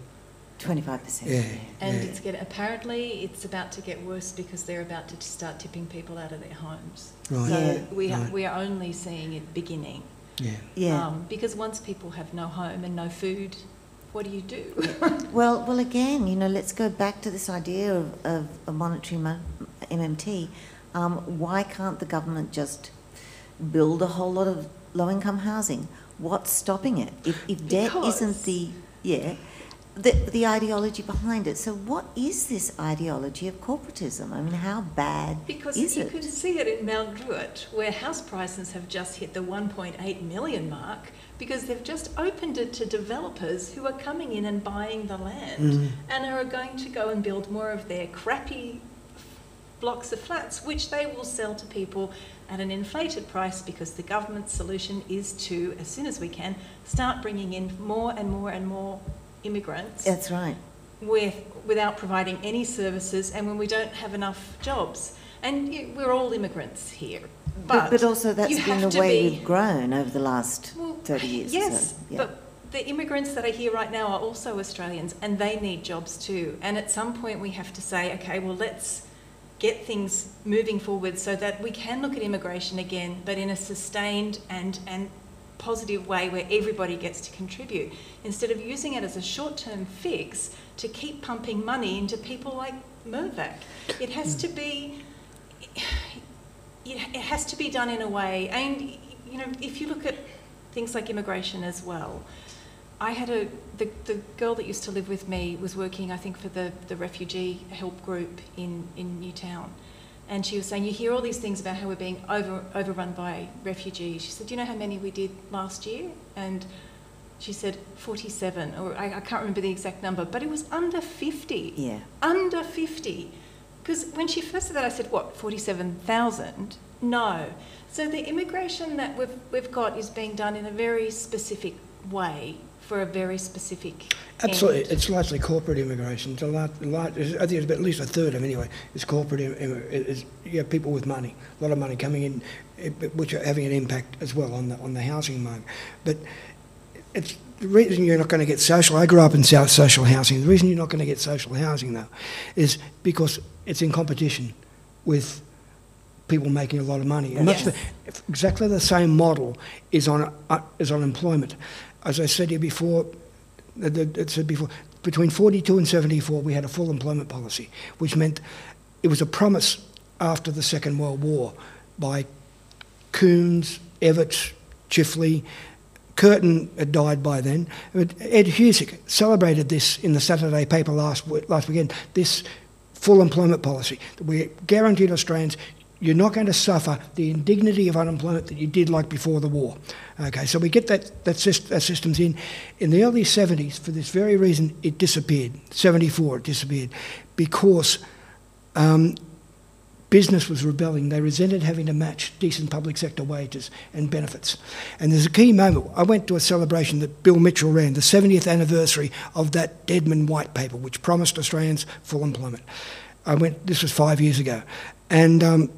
twenty five percent. Yeah. And yeah. it's get, apparently it's about to get worse because they're about to start tipping people out of their homes. Right. So Yeah. we, are, Right. we are only seeing it beginning. Yeah. Yeah. Um, because once people have no home and no food, what do you do? Well, well, again, you know, let's go back to this idea of, of a monetary mo- MMT. Um, why can't the government just build a whole lot of low-income housing? What's stopping it? If, if debt isn't the yeah, the the ideology behind it. So, what is this ideology of corporatism? I mean, how bad Because is you it? can see it in Mount Druitt, where house prices have just hit the 1.8 million mark because they've just opened it to developers who are coming in and buying the land Mm. and are going to go and build more of their crappy blocks of flats, which they will sell to people at an inflated price because the government's solution is to, as soon as we can, start bringing in more and more and more immigrants That's right. with, without providing any services and when we don't have enough jobs. And you, we're all immigrants here. But, but also that's been the way be- we've grown over the last Well, 30 years Yes, so. Yeah. but the immigrants that are here right now are also Australians and they need jobs too. And at some point we have to say, okay, well, let's get things moving forward so that we can look at immigration again, but in a sustained and, and positive way where everybody gets to contribute, instead of using it as a short-term fix to keep pumping money into people like Mirvac. It has to be, it, it has to be done in a way, and you know, if you look at things like immigration as well, I had a the, the girl that used to live with me was working, I think, for the, the refugee help group in, in Newtown. And she was saying, you hear all these things about how we're being over, overrun by refugees. She said, do you know how many we did last year? And she said 47, or I, I can't remember the exact number, but it was under 50 yeah. under 50. Because when she first said that, I said, what, 47,000? No. So the immigration that we've, we've got is being done in a very specific way for a very specific Absolutely, end. it's largely corporate immigration. It's a large, large, I think it's about at least a third of them anyway. It's corporate. It's you have people with money, a lot of money coming in, which are having an impact as well on the on the housing market. But it's the reason you're not going to get social. I grew up in south social housing. The reason you're not going to get social housing though, is because it's in competition with people making a lot of money. And Yes. the, exactly the same model is on uh, is on employment. As I said before, uh, said before, between 42 and 74, we had a full employment policy, which meant it was a promise after the Second World War by Coombs, Evatt, Chifley. Curtin had died by then. Ed Husic celebrated this in the Saturday paper last, last weekend, this full employment policy. that We guaranteed Australians you're not going to suffer the indignity of unemployment that you did like before the war. Okay, so we get that, that, syst- that systems in. In the early 70s, for this very reason, it disappeared. 74, it disappeared. Because um, business was rebelling. They resented having to match decent public sector wages and benefits. And there's a key moment. I went to a celebration that Bill Mitchell ran, the 70th anniversary of that Deadman White paper, which promised Australians full employment. I went, this was five years ago. And um,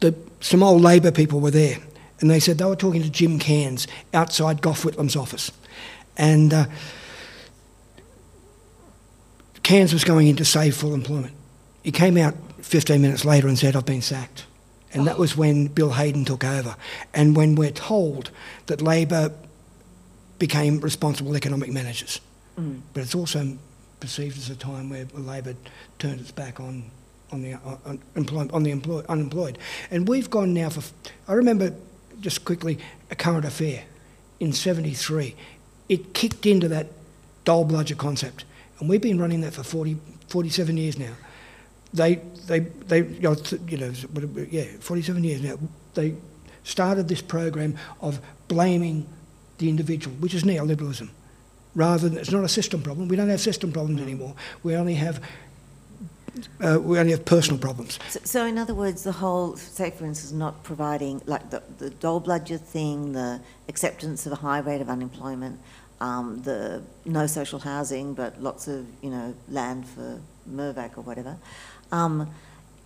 the, some old Labor people were there. And they said they were talking to Jim Cairns outside Gough Whitlam's office. And uh, Cairns was going in to save full employment. He came out 15 minutes later and said, I've been sacked. And that was when Bill Hayden took over. And when we're told that Labor became responsible economic managers. Mm. But it's also perceived as a time where Labor turned its back on, on, the, uh, on, employ, on the employ, unemployed. And we've gone now for, I remember just quickly a current affair in 73. It kicked into that dole bludger concept. And we've been running that for 40, 47 years now. They, they, they, you know, yeah, 47 years now. They started this program of blaming the individual, which is neoliberalism. Rather than, it's not a system problem. We don't have system problems anymore. We only have, uh, we only have personal problems. So, so in other words, the whole, say for instance, not providing, like the, the dole bludger thing, the acceptance of a high rate of unemployment, um, the no social housing, but lots of, you know, land for Mirvac or whatever, um,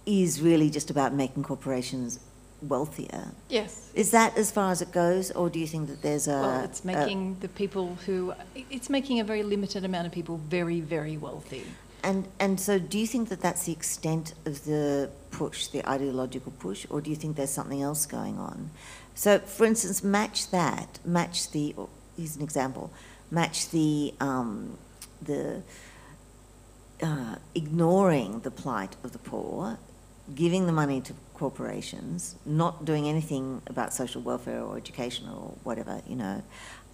is really just about making corporations wealthier. Yes. Is that as far as it goes, or do you think that there's a... Well, it's a- making the people who, it's making a very limited amount of people very, very wealthy. And, and so do you think that that's the extent of the push, the ideological push, or do you think there's something else going on? So, for instance, match that, match the, or here's an example, match the, um, the uh, ignoring the plight of the poor, giving the money to corporations, not doing anything about social welfare or education or whatever, you know,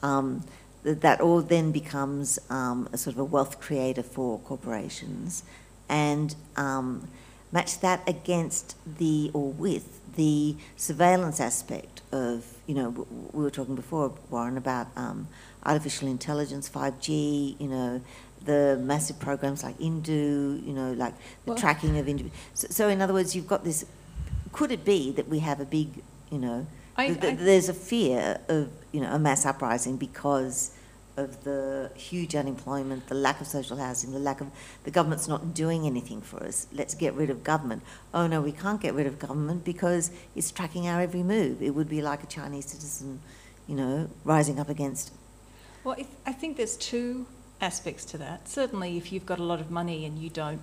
um, that, that all then becomes um, a sort of a wealth creator for corporations, and um, match that against the or with the surveillance aspect of, you know, we were talking before, Warren, about um, artificial intelligence, 5G, you know, the massive programs like Indue, you know, like the Well- tracking of individuals. So, so, in other words, you've got this. Could it be that we have a big, you know, I- th- th- I- there's a fear of, you know, a mass uprising because of the huge unemployment, the lack of social housing, the lack of the government's not doing anything for us. Let's get rid of government. Oh no, we can't get rid of government because it's tracking our every move. It would be like a Chinese citizen, you know, rising up against. Well, if, I think there's two aspects to that. Certainly, if you've got a lot of money and you don't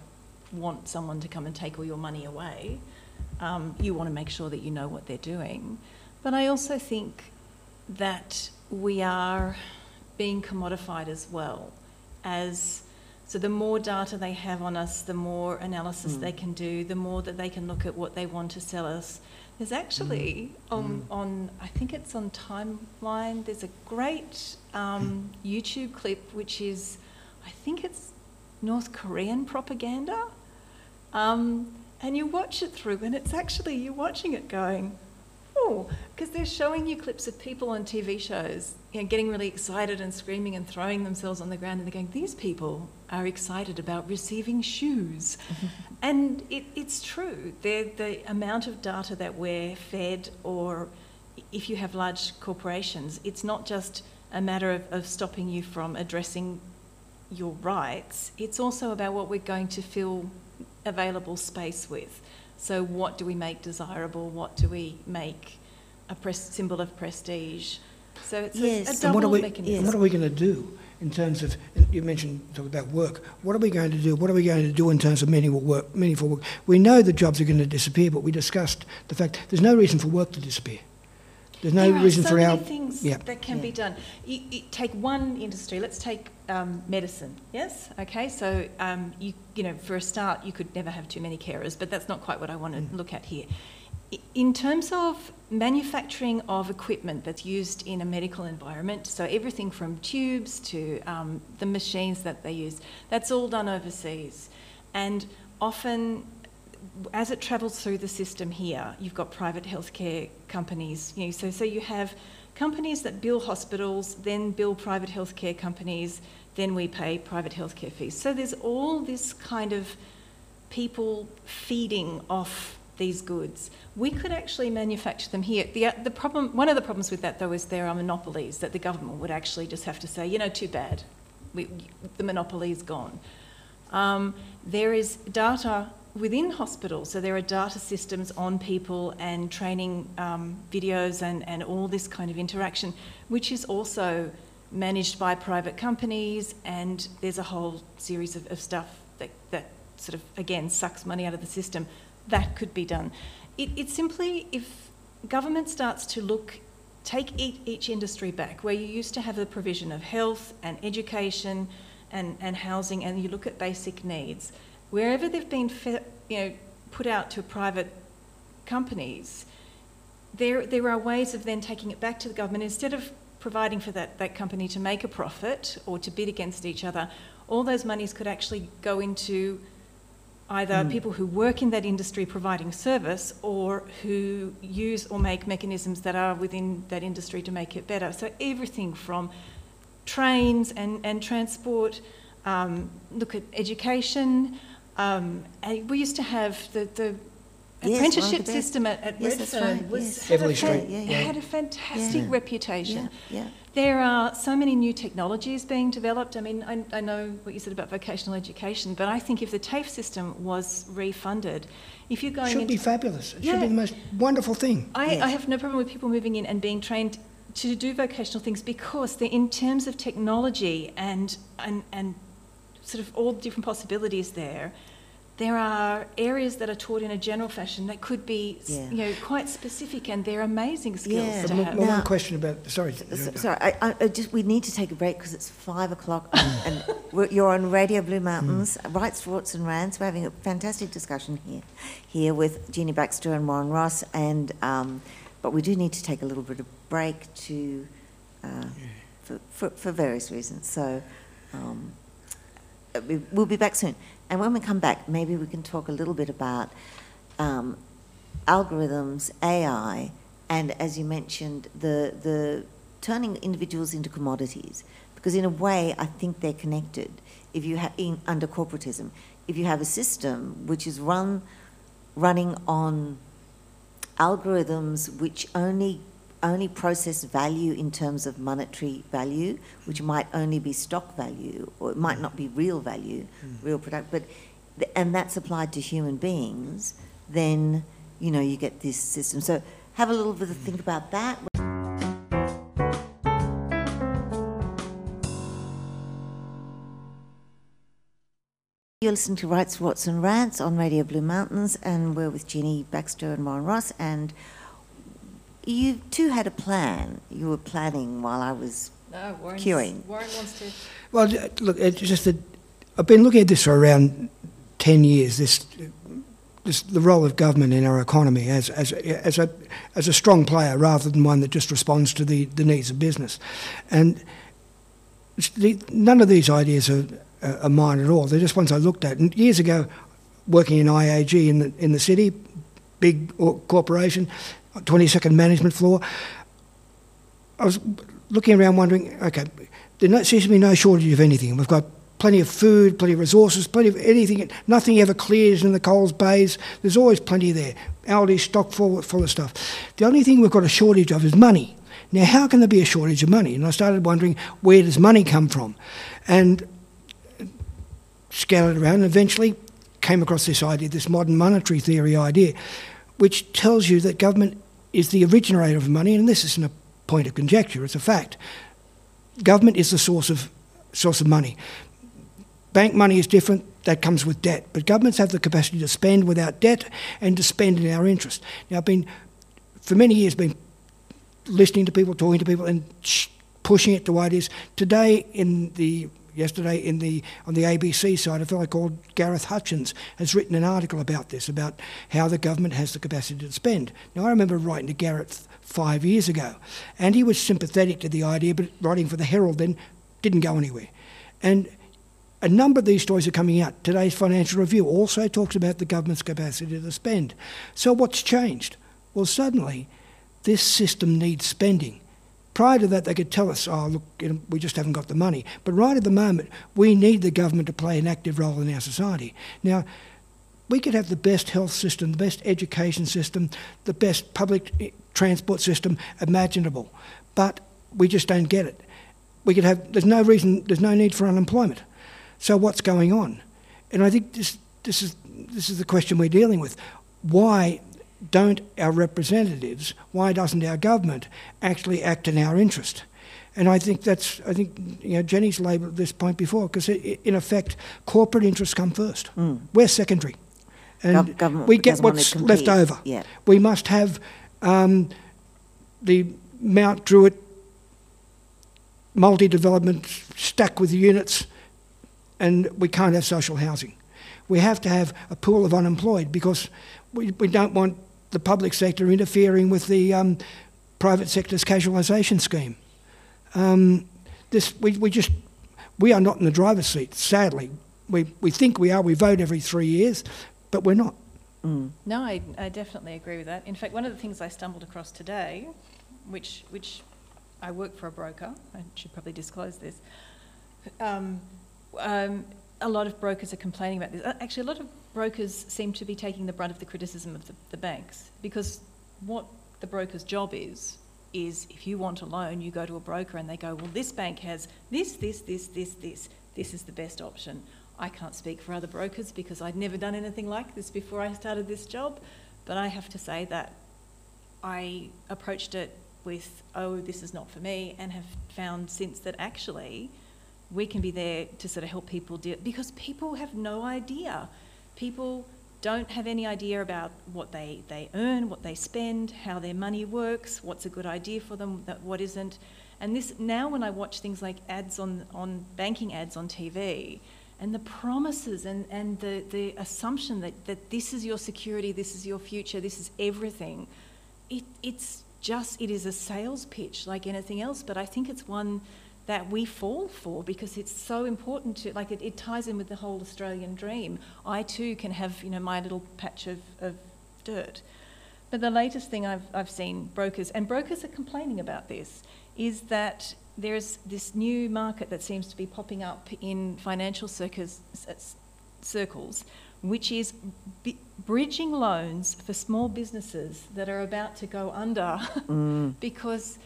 want someone to come and take all your money away, um, you want to make sure that you know what they're doing. But I also think that we are being commodified as well as so the more data they have on us the more analysis Mm. they can do the more that they can look at what they want to sell us. There's actually on on i think it's on timeline there's a great um, youtube clip which is i think it's north korean propaganda. Um, and you watch it through and it's actually you're watching it going Oh, because they're showing you clips of people on TV shows, you know, getting really excited and screaming and throwing themselves on the ground, and they're going, "These people are excited about receiving shoes," and it, it's true. They're, the amount of data that we're fed, or if you have large corporations, it's not just a matter of, of stopping you from addressing your rights. It's also about what we're going to fill available space with. So, what do we make desirable? What do we make a pres- symbol of prestige? So, it's a- Yes. a, And double And what are we, mechanism. and what are we going to do in terms of, you mentioned talk about work, what are we going to do? What are we going to do in terms of meaningful work? Meaningful work? We know the jobs are going to disappear, but we discussed the fact there's no reason for work to disappear. There's no there reason are so for many our... things yeah. that can be done. You, you take one industry. Let's take um, medicine. Yes. Okay. So um, you you know for a start you could never have too many carers, but that's not quite what I want to Mm. look at here. In terms of manufacturing of equipment that's used in a medical environment, so everything from tubes to um, the machines that they use, that's all done overseas, and often as it travels through the system here, you've got private healthcare companies. You know, so, so you have companies that bill hospitals, then bill private healthcare companies, then we pay private healthcare fees. So there's all this kind of people feeding off these goods. We could actually manufacture them here. The, the problem, one of the problems with that though is there are monopolies that the government would actually just have to say, you know, too bad, we, the monopoly is gone. Um, there is data within hospitals, so there are data systems on people and training um, videos and, and all this kind of interaction, which is also managed by private companies, and there's a whole series of, of stuff that, that sort of, again, sucks money out of the system. That could be done. It, it's simply if government starts to look, take each, industry back, where you used to have the provision of health and education and, and housing, and you look at basic needs, wherever they've been you know, put out to private companies, there, there are ways of then taking it back to the government. Instead of providing for that, that company to make a profit or to bid against each other, all those monies could actually go into either people who work in that industry providing service or who use or make mechanisms that are within that industry to make it better. So everything from trains and, and transport, um, look at education. Um, and we used to have the, the Yes, one of the apprenticeship best. system at, at Yes, that's Redfern right, was yes. had, a Beverly Street, yeah, yeah. had a fantastic Yeah. reputation. Yeah, yeah. There are so many new technologies being developed. I mean, I, I know what you said about vocational education, but I think if the TAFE system was refunded, if you're going it should into be fabulous. It Yeah. should be the most wonderful thing. I, Yes. I have no problem with people moving in and being trained to do vocational things because they're in terms of technology and, and, and sort of all the different possibilities there, there are areas that are taught in a general fashion that could be, Yeah. you know, quite specific and they're amazing skills Yeah. to have. my Now- one question about... Sorry. So- Sorry, I, I, I just we need to take a break because it's five o'clock, and we're, you're on Radio Blue Mountains, Rights, Rorts and Rants. We're having a fantastic discussion here, here with Jeannie Baxter and Warren Ross, and um, but we do need to take a little bit of break to uh, for, for for various reasons. So um, we, we'll be back soon, and when we come back, maybe we can talk a little bit about um, algorithms, AI, and as you mentioned, the the turning individuals into commodities. Because in a way, I think they're connected. If you have in under corporatism, if you have a system which is run running on algorithms which only only process value in terms of monetary value, which might only be stock value, or it might mm. not be real value, mm. real product, but, th- and that's applied to human beings, then, you know, you get this system. So have a little bit of mm. think about that. You're listening to Rights, Rorts and Rants on Radio Blue Mountains, and we're with Jenny Baxter and Warren Ross. And you two had a plan. You were planning while I was. No, Warren's, Queuing. Warren wants to. Well, look, it's just that I've been looking at this for around 10 years, this, this, the role of government in our economy as, as, as, a, as a strong player rather than one that just responds to the, the needs of business. And the, none of these ideas are, are are mine at all. They're just ones I looked at. And years ago, working in IAG in the, in the city, big corporation, 22nd management floor, I was looking around wondering, okay, there seems to be no shortage of anything. We've got plenty of food, plenty of resources, plenty of anything. Nothing ever clears in the Coles Bays. There's always plenty there. Aldi's stock full, full of stuff. The only thing we've got a shortage of is money. Now, how can there be a shortage of money? And I started wondering, where does money come from? And scouted around and eventually came across this idea, this modern monetary theory idea, which tells you that government is the originator of money, and this isn't a point of conjecture, it's a fact. Government is the source of source of money. Bank money is different, that comes with debt. But governments have the capacity to spend without debt and to spend in our interest. Now I've been for many years been listening to people, talking to people, and sh- pushing it to what it is. Today, in the yesterday in the on the ABC side, a fellow called Gareth Hutchens has written an article about this, about how the government has the capacity to spend. Now, I remember writing to Gareth five years ago, and he was sympathetic to the idea, but writing for the Herald then didn't go anywhere. And a number of these stories are coming out. Today's Financial Review also talks about the government's capacity to spend. So what's changed? Well, suddenly, this system needs spending. Prior to that, they could tell us, oh, look, you know, we just haven't got the money. But right at the moment, we need the government to play an active role in our society. Now, we could have the best health system, the best education system, the best public eh, transport system imaginable, but we just don't get it. We could have, there's no reason, there's no need for unemployment. So what's going on? And I think this, this, is, this is the question we're dealing with. Why don't our representatives, why doesn't our government actually act in our interest? And I think that's, I think, you know, Jenny's labelled this point before, because in effect, corporate interests come first. We're secondary. And Gov- government we get doesn't want to what's left over. Yeah. We must have um, the Mount Druitt multi-development stack with units and we can't have social housing. We have to have a pool of unemployed because we, we don't want the public sector interfering with the um, private sector's casualisation scheme. Um, this, we, we just, we are not in the driver's seat, sadly. We, we think we are, we vote every three years, but we're not. No, I, I definitely agree with that. In fact, one of the things I stumbled across today, which, which I work for a broker, I should probably disclose this. Um, um, a lot of brokers are complaining about this. Uh, Actually, a lot of brokers seem to be taking the brunt of the criticism of the, the banks because what the broker's job is, is if you want a loan, you go to a broker and they go, well, this bank has this, this, this, this, this. This is the best option. I can't speak for other brokers because I'd never done anything like this before I started this job, but I have to say that I approached it with, oh, this is not for me, and have found since that actually we can be there to sort of help people deal, because people have no idea. People don't have any idea about what they, they earn, what they spend, how their money works, what's a good idea for them, what isn't. And this now when I watch things like ads on, on banking ads on TV, and the promises and, and the, the assumption that, that this is your security, this is your future, this is everything, it, it's just, it is a sales pitch like anything else, but I think it's one that we fall for because it's so important to, like, it, it ties in with the whole Australian dream. I too can have, you know, my little patch of, of dirt. But the latest thing I've, I've seen brokers, and brokers are complaining about this, is that there's this new market that seems to be popping up in financial circus, circles which is bi- bridging loans for small businesses that are about to go under mm. because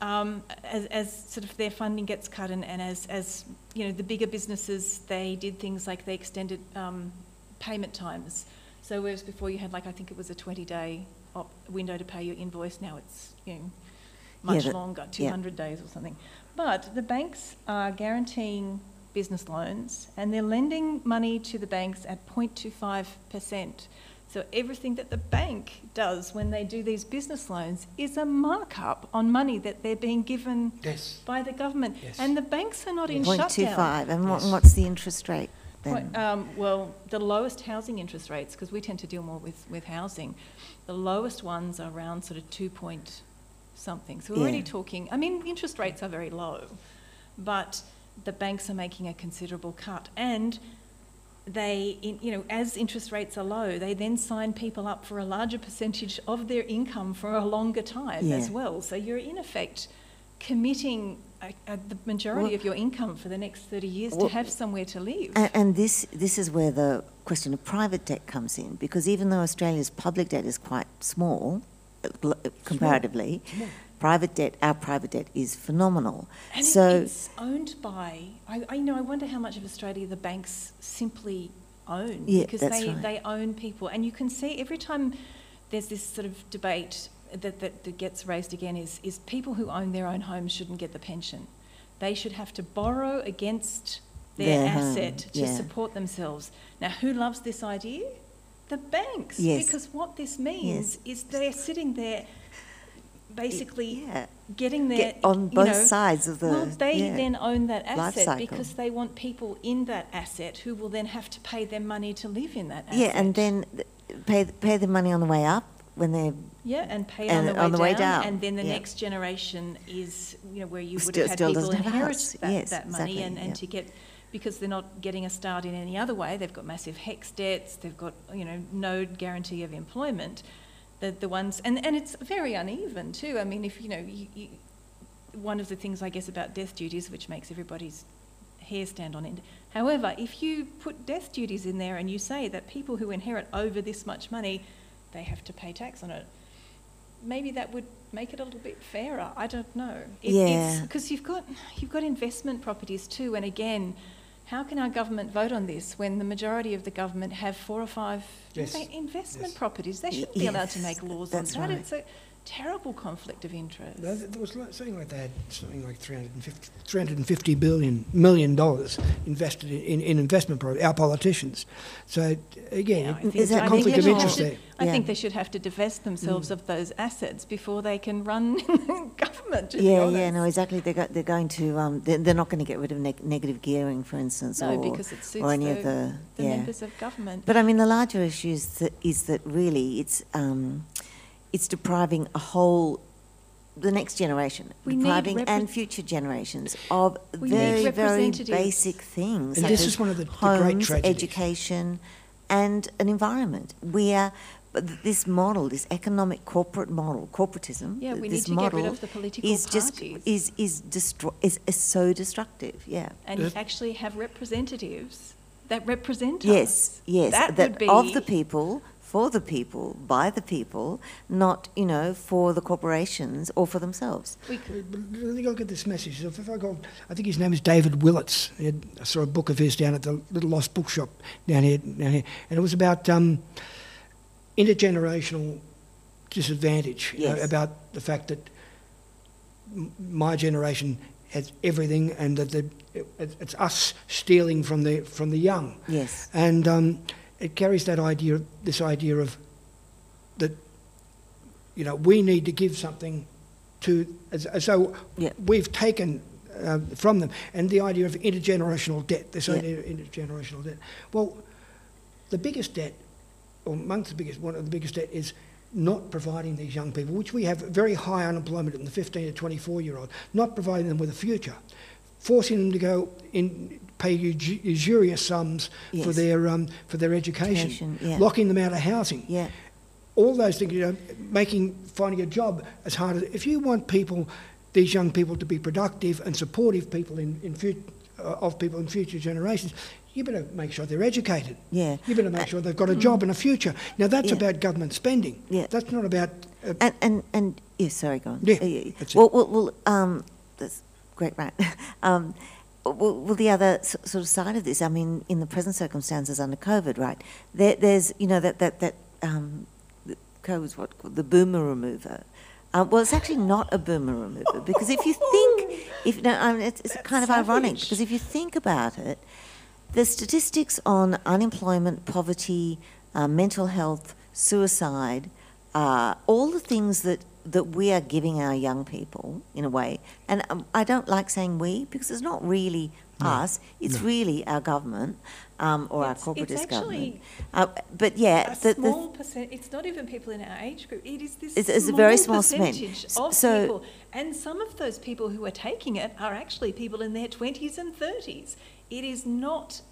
um, as, as sort of their funding gets cut and, and as, as you know the bigger businesses they did things like they extended um, payment times so whereas before you had like I think it was a 20 day op- window to pay your invoice now it's you know much that- longer yeah. 200 days or something but the banks are guaranteeing business loans and they're lending money to the banks at 0.25%. So everything that the bank does when they do these business loans is a markup on money that they're being given Yes. by the government. Yes. And the banks are not in Point shutdown. two five, and Yes. what's the interest rate then? Point- um, well, the lowest housing interest rates, because we tend to deal more with, with housing, the lowest ones are around sort of two point something. So we're already talking, I mean, interest rates are very low, but the banks are making a considerable cut. And they, in, you know, as interest rates are low, they then sign people up for a larger percentage of their income for a longer time as well. So you're in effect committing uh, uh, the majority Well- of your income for the next 30 years Well- to have somewhere to live. And, and this, this is where the question of private debt comes in, because even though Australia's public debt is quite small, uh, comparatively, Small. Private debt, our private debt is phenomenal. And so, it's owned by, I, I you know, I wonder how much of Australia the banks simply own. Yeah, because they, right. they own people. And you can see every time there's this sort of debate that, that, that gets raised again is, is people who own their own homes shouldn't get the pension. They should have to borrow against their, Their home, asset to yeah. support themselves. Now, who loves this idea? The banks. Yes. Because what this means is they're sitting there basically yeah, getting their get on you both know, sides of the. well, they yeah. then own that asset because they want people in that asset who will then have to pay their money to live in that asset. Yeah, and then pay pay the money on the way up when they're yeah, and pay and on, the way, on the way down, down, and then the yeah. next generation is you know where you would Still- have had people inherit that, Yes, that money exactly, and, and yeah. to get because they're not getting a start in any other way. They've got massive HECS debts. They've got you know no guarantee of employment. The the ones and and it's very uneven too. I mean, if you know you, you, one of the things I guess about death duties, which makes everybody's hair stand on end. However, if you put death duties in there and you say that people who inherit over this much money, they have to pay tax on it, maybe that would make it a little bit fairer. I don't know. Yeah. Because you've got you've got investment properties too, and again. How can our government vote on this when the majority of the government have four or five Yes. investment Yes. properties? They shouldn't be allowed to make laws that's on that. right. It's a terrible conflict of interest. There there was like- something like they had something like 350, 350 billion million dollars invested in, in, in investment pro our politicians. So again, Yeah, I it- think- it's that a I think conflict of interest should- there. I think they should have to divest themselves of those assets before they can run government. Yeah, yeah, no, exactly. They're, go, they're going to, um, they're, they're not going to get rid of neg- negative gearing, for instance, No, or, because it suits or any the, of the, the yeah. members of government. But I mean, the larger issue is that, is that really it's, um, it's depriving a whole, the next generation, We depriving repre- and future generations of We very, very basic things. And such this as is one of the- the homes, great tragedies. education, and an environment. We are, this model, this economic corporate model, corporatism, Yeah, we this need to get rid of the political is just parties. is is destroy is, is so destructive. Yeah. and That- actually have representatives that represent Yes, us. yes, That, that, would be of the people, for the people, by the people, not you know for the corporations or for themselves. We I think I'll get this message. If I go, I think his name is David Willetts. Had, I saw a book of his down at the Little Lost Bookshop down here, down here, and it was about um, intergenerational disadvantage. you know, about the fact that m- my generation has everything, and that the, it, it's us stealing from the from the young. Yes, and um, it carries that idea, this idea of that, you know, we need to give something to, as Yeah. we've taken uh, from them, and the idea of intergenerational debt, this Yeah. idea of intergenerational debt. Well, the biggest debt, or amongst the biggest, one of the biggest debt is not providing these young people, which we have very high unemployment in the 15 to 24 year old, not providing them with a future, forcing them to go in, pay usu- usurious sums for their um, for their education, Education, yeah. locking them out of housing, yeah, all those things. You know, making finding a job as hard as if you want people, these young people, to be productive and supportive people in in fut- uh, of people in future generations, you better make sure they're educated. Yeah. You better make sure they've got a job and a future. Now that's Yeah. about government spending. Yeah. That's not about. Uh, And and and yeah, sorry, go on. Yeah, Uh, well, well, well, um, that's great, right? um, well, well, the other sort of side of this, I mean, in the present circumstances under COVID, right? There, there's you know that that that um, the COVID's what called the boomer remover. Uh, well, it's actually not a boomer remover because if you think, if no, I mean, it's, it's kind of ironic because if you think about it, the statistics on unemployment, poverty, uh, mental health, suicide, uh, all the things that, that we are giving our young people, in a way, and um, I don't like saying we because it's not really us, it's really our government um, or our It's- corporatist government. Uh, but yeah, a the, the, small percent. It's not even people in our age group. It is this It's- it's a very small percentage S- of so- people, and some of those people who are taking it are actually people in their twenties and thirties. It is not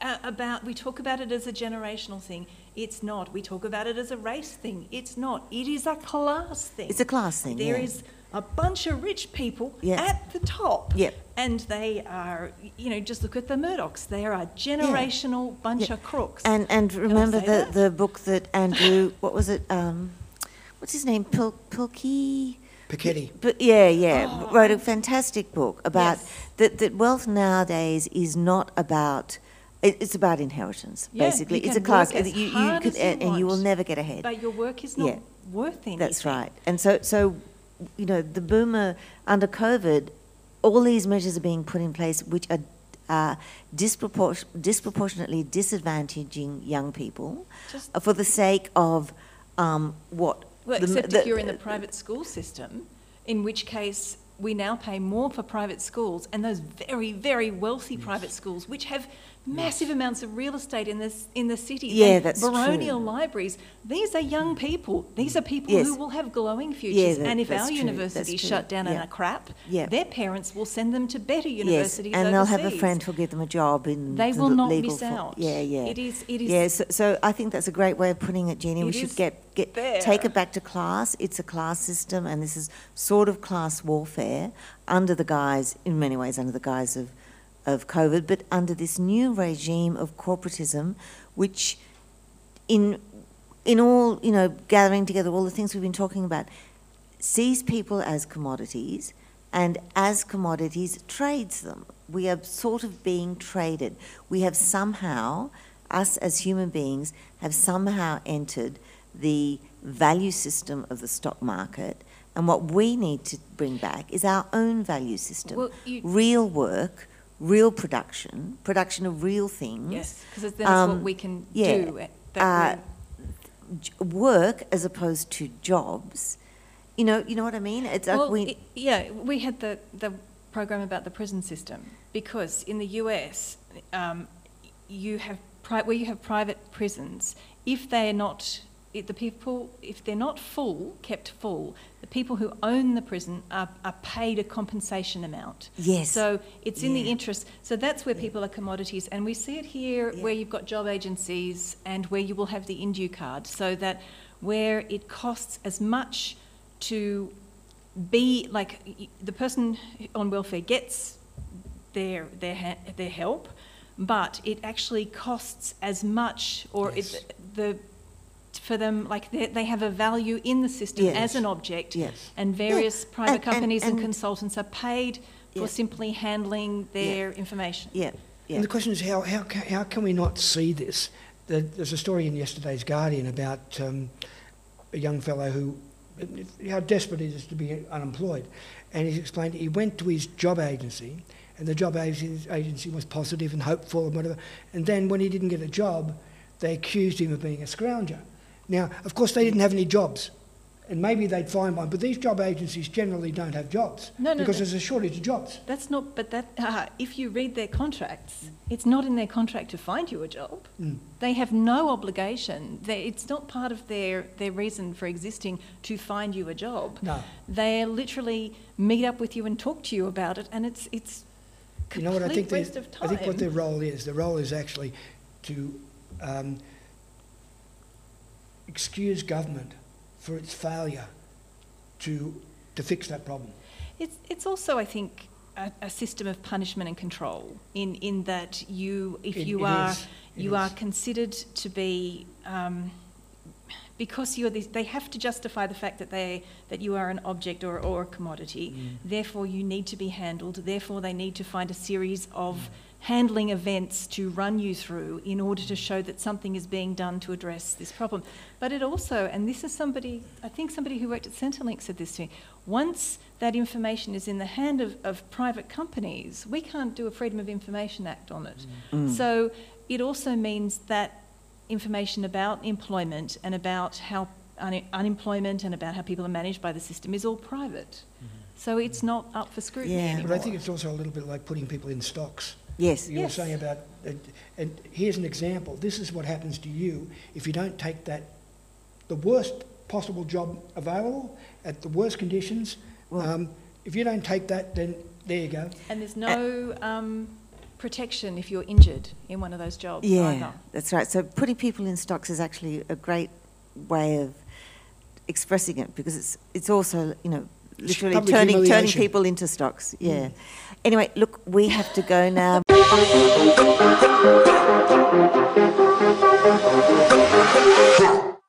uh, about. We talk about it as a generational thing. It's not. We talk about it as a race thing. It's not. It is a class thing. it's a class thing. There yeah. is a bunch of rich people Yeah. at the top. Yep. And they are, you know, just look at the Murdochs. They are a generational bunch Yeah. of crooks. And and remember the, that? the book that Andrew, what was it? Um, what's his name? Pil, Pilkey. Piketty. But yeah, yeah, Oh, wrote a fantastic book about Yes. that. That wealth nowadays is not about. It- It's about inheritance, Yeah, basically. you it's a can class, work as you, you hard could, as you and, and you will want, never get ahead. but your work is not Yeah. worth anything. That's right. And so, so, you know, the boomer under COVID, all these measures are being put in place which are uh, dispropor- disproportionately disadvantaging young people Just- for the sake of um, what? Well, the- except if you're in the private school system, in which case we now pay more for private schools, and those very, very wealthy private schools, which have massive amounts of real estate in this in the city. Yeah, and that's baronial true. libraries. These are young people. These are people Yes. who will have glowing futures. Yeah, that- and if our true, universities shut down and Yeah. are crap, Yeah. their parents will send them to better universities. Yes, and they'll have a friend who'll give them a job in They the will not legal miss out. Yeah, yeah. It is. It is. Yeah, so, so I think that's a great way of putting it, Jeannie. we should get, get there. take it back to class. It's a class system, and this is sort of class warfare under the guise, in many ways, under the guise of, of COVID, but under this new regime of corporatism, which, in in all you know, gathering together all the things we've been talking about, sees people as commodities, and as commodities trades them. We are sort of being traded. We have somehow, us as human beings, have somehow entered the value system of the stock market. And what we need to bring back is our own value system. Well, real work, real production, production of real things. Yes, because then it's what Um, we can yeah, do. That uh, work as opposed to jobs. You know, you know what I mean? It's like we, i- yeah, we had the, the program about the prison system because in the US, um, you have pri- where you have private prisons. If they're not, if the people, if they're not full, kept full, the people who own the prison are, are paid a compensation amount. Yes. So it's in the interest. So that's where people are commodities, and we see it here Yeah. where you've got job agencies and where you will have the Indue card, so that where it costs as much to be like the person on welfare gets their their their help, but it actually costs as much, or Yes. it, the for them like they, they have a value in the system Yes. as an object, Yes. and various private and- and- companies and, and- consultants are paid for Yeah. simply handling their information. yeah, yeah. And the question is, how, how, ca- how can we not see this? There's a story in yesterday's Guardian about um, a young fellow who, how desperate he is to be unemployed. And he explained he went to his job agency, and the job agency agency was positive and hopeful and whatever. And then when he didn't get a job, they accused him of being a scrounger. Now, of course, they didn't have any jobs. And maybe they'd find one, but these job agencies generally don't have jobs No, no, because no. there's a shortage of jobs. That's not, but that uh, if you read their contracts, it's not in their contract to find you a job. Mm. They have no obligation. They, it's not part of their, their reason for existing to find you a job. No. They literally meet up with you and talk to you about it, and it's it's complete You know what I think? waste of I think what their role is. Their role is actually to um, excuse government for its failure to to fix that problem. It's, it's also, I think, a, a system of punishment and control in, in that you, if It- you it are, is, you are considered to be, um, because you're the, they have to justify the fact that they that you are an object or, or a commodity. Mm. Therefore, you need to be handled. Therefore, they need to find a series of Mm. Handling events to run you through in order to show that something is being done to address this problem. But it also, and this is somebody, I think somebody who worked at Centrelink said this to me. Once that information is in the hand of, of private companies, we can't do a Freedom of Information Act on it. Mm. So it also means that information about employment and about how un- unemployment and about how people are managed by the system is all private. So it's not up for scrutiny Yeah. anymore. But I think it's also a little bit like putting people in stocks. Yes. You were saying about, uh, and here's an example. This is what happens to you if you don't take that, the worst possible job available at the worst conditions. Well- Um, if you don't take that, then there you go. And there's no um, protection if you're injured in one of those jobs Yeah, either. that's right. So putting people in stocks is actually a great way of expressing it because it's it's also you know literally Public turning turning people into stocks. Yeah. Anyway, look, we have to go now.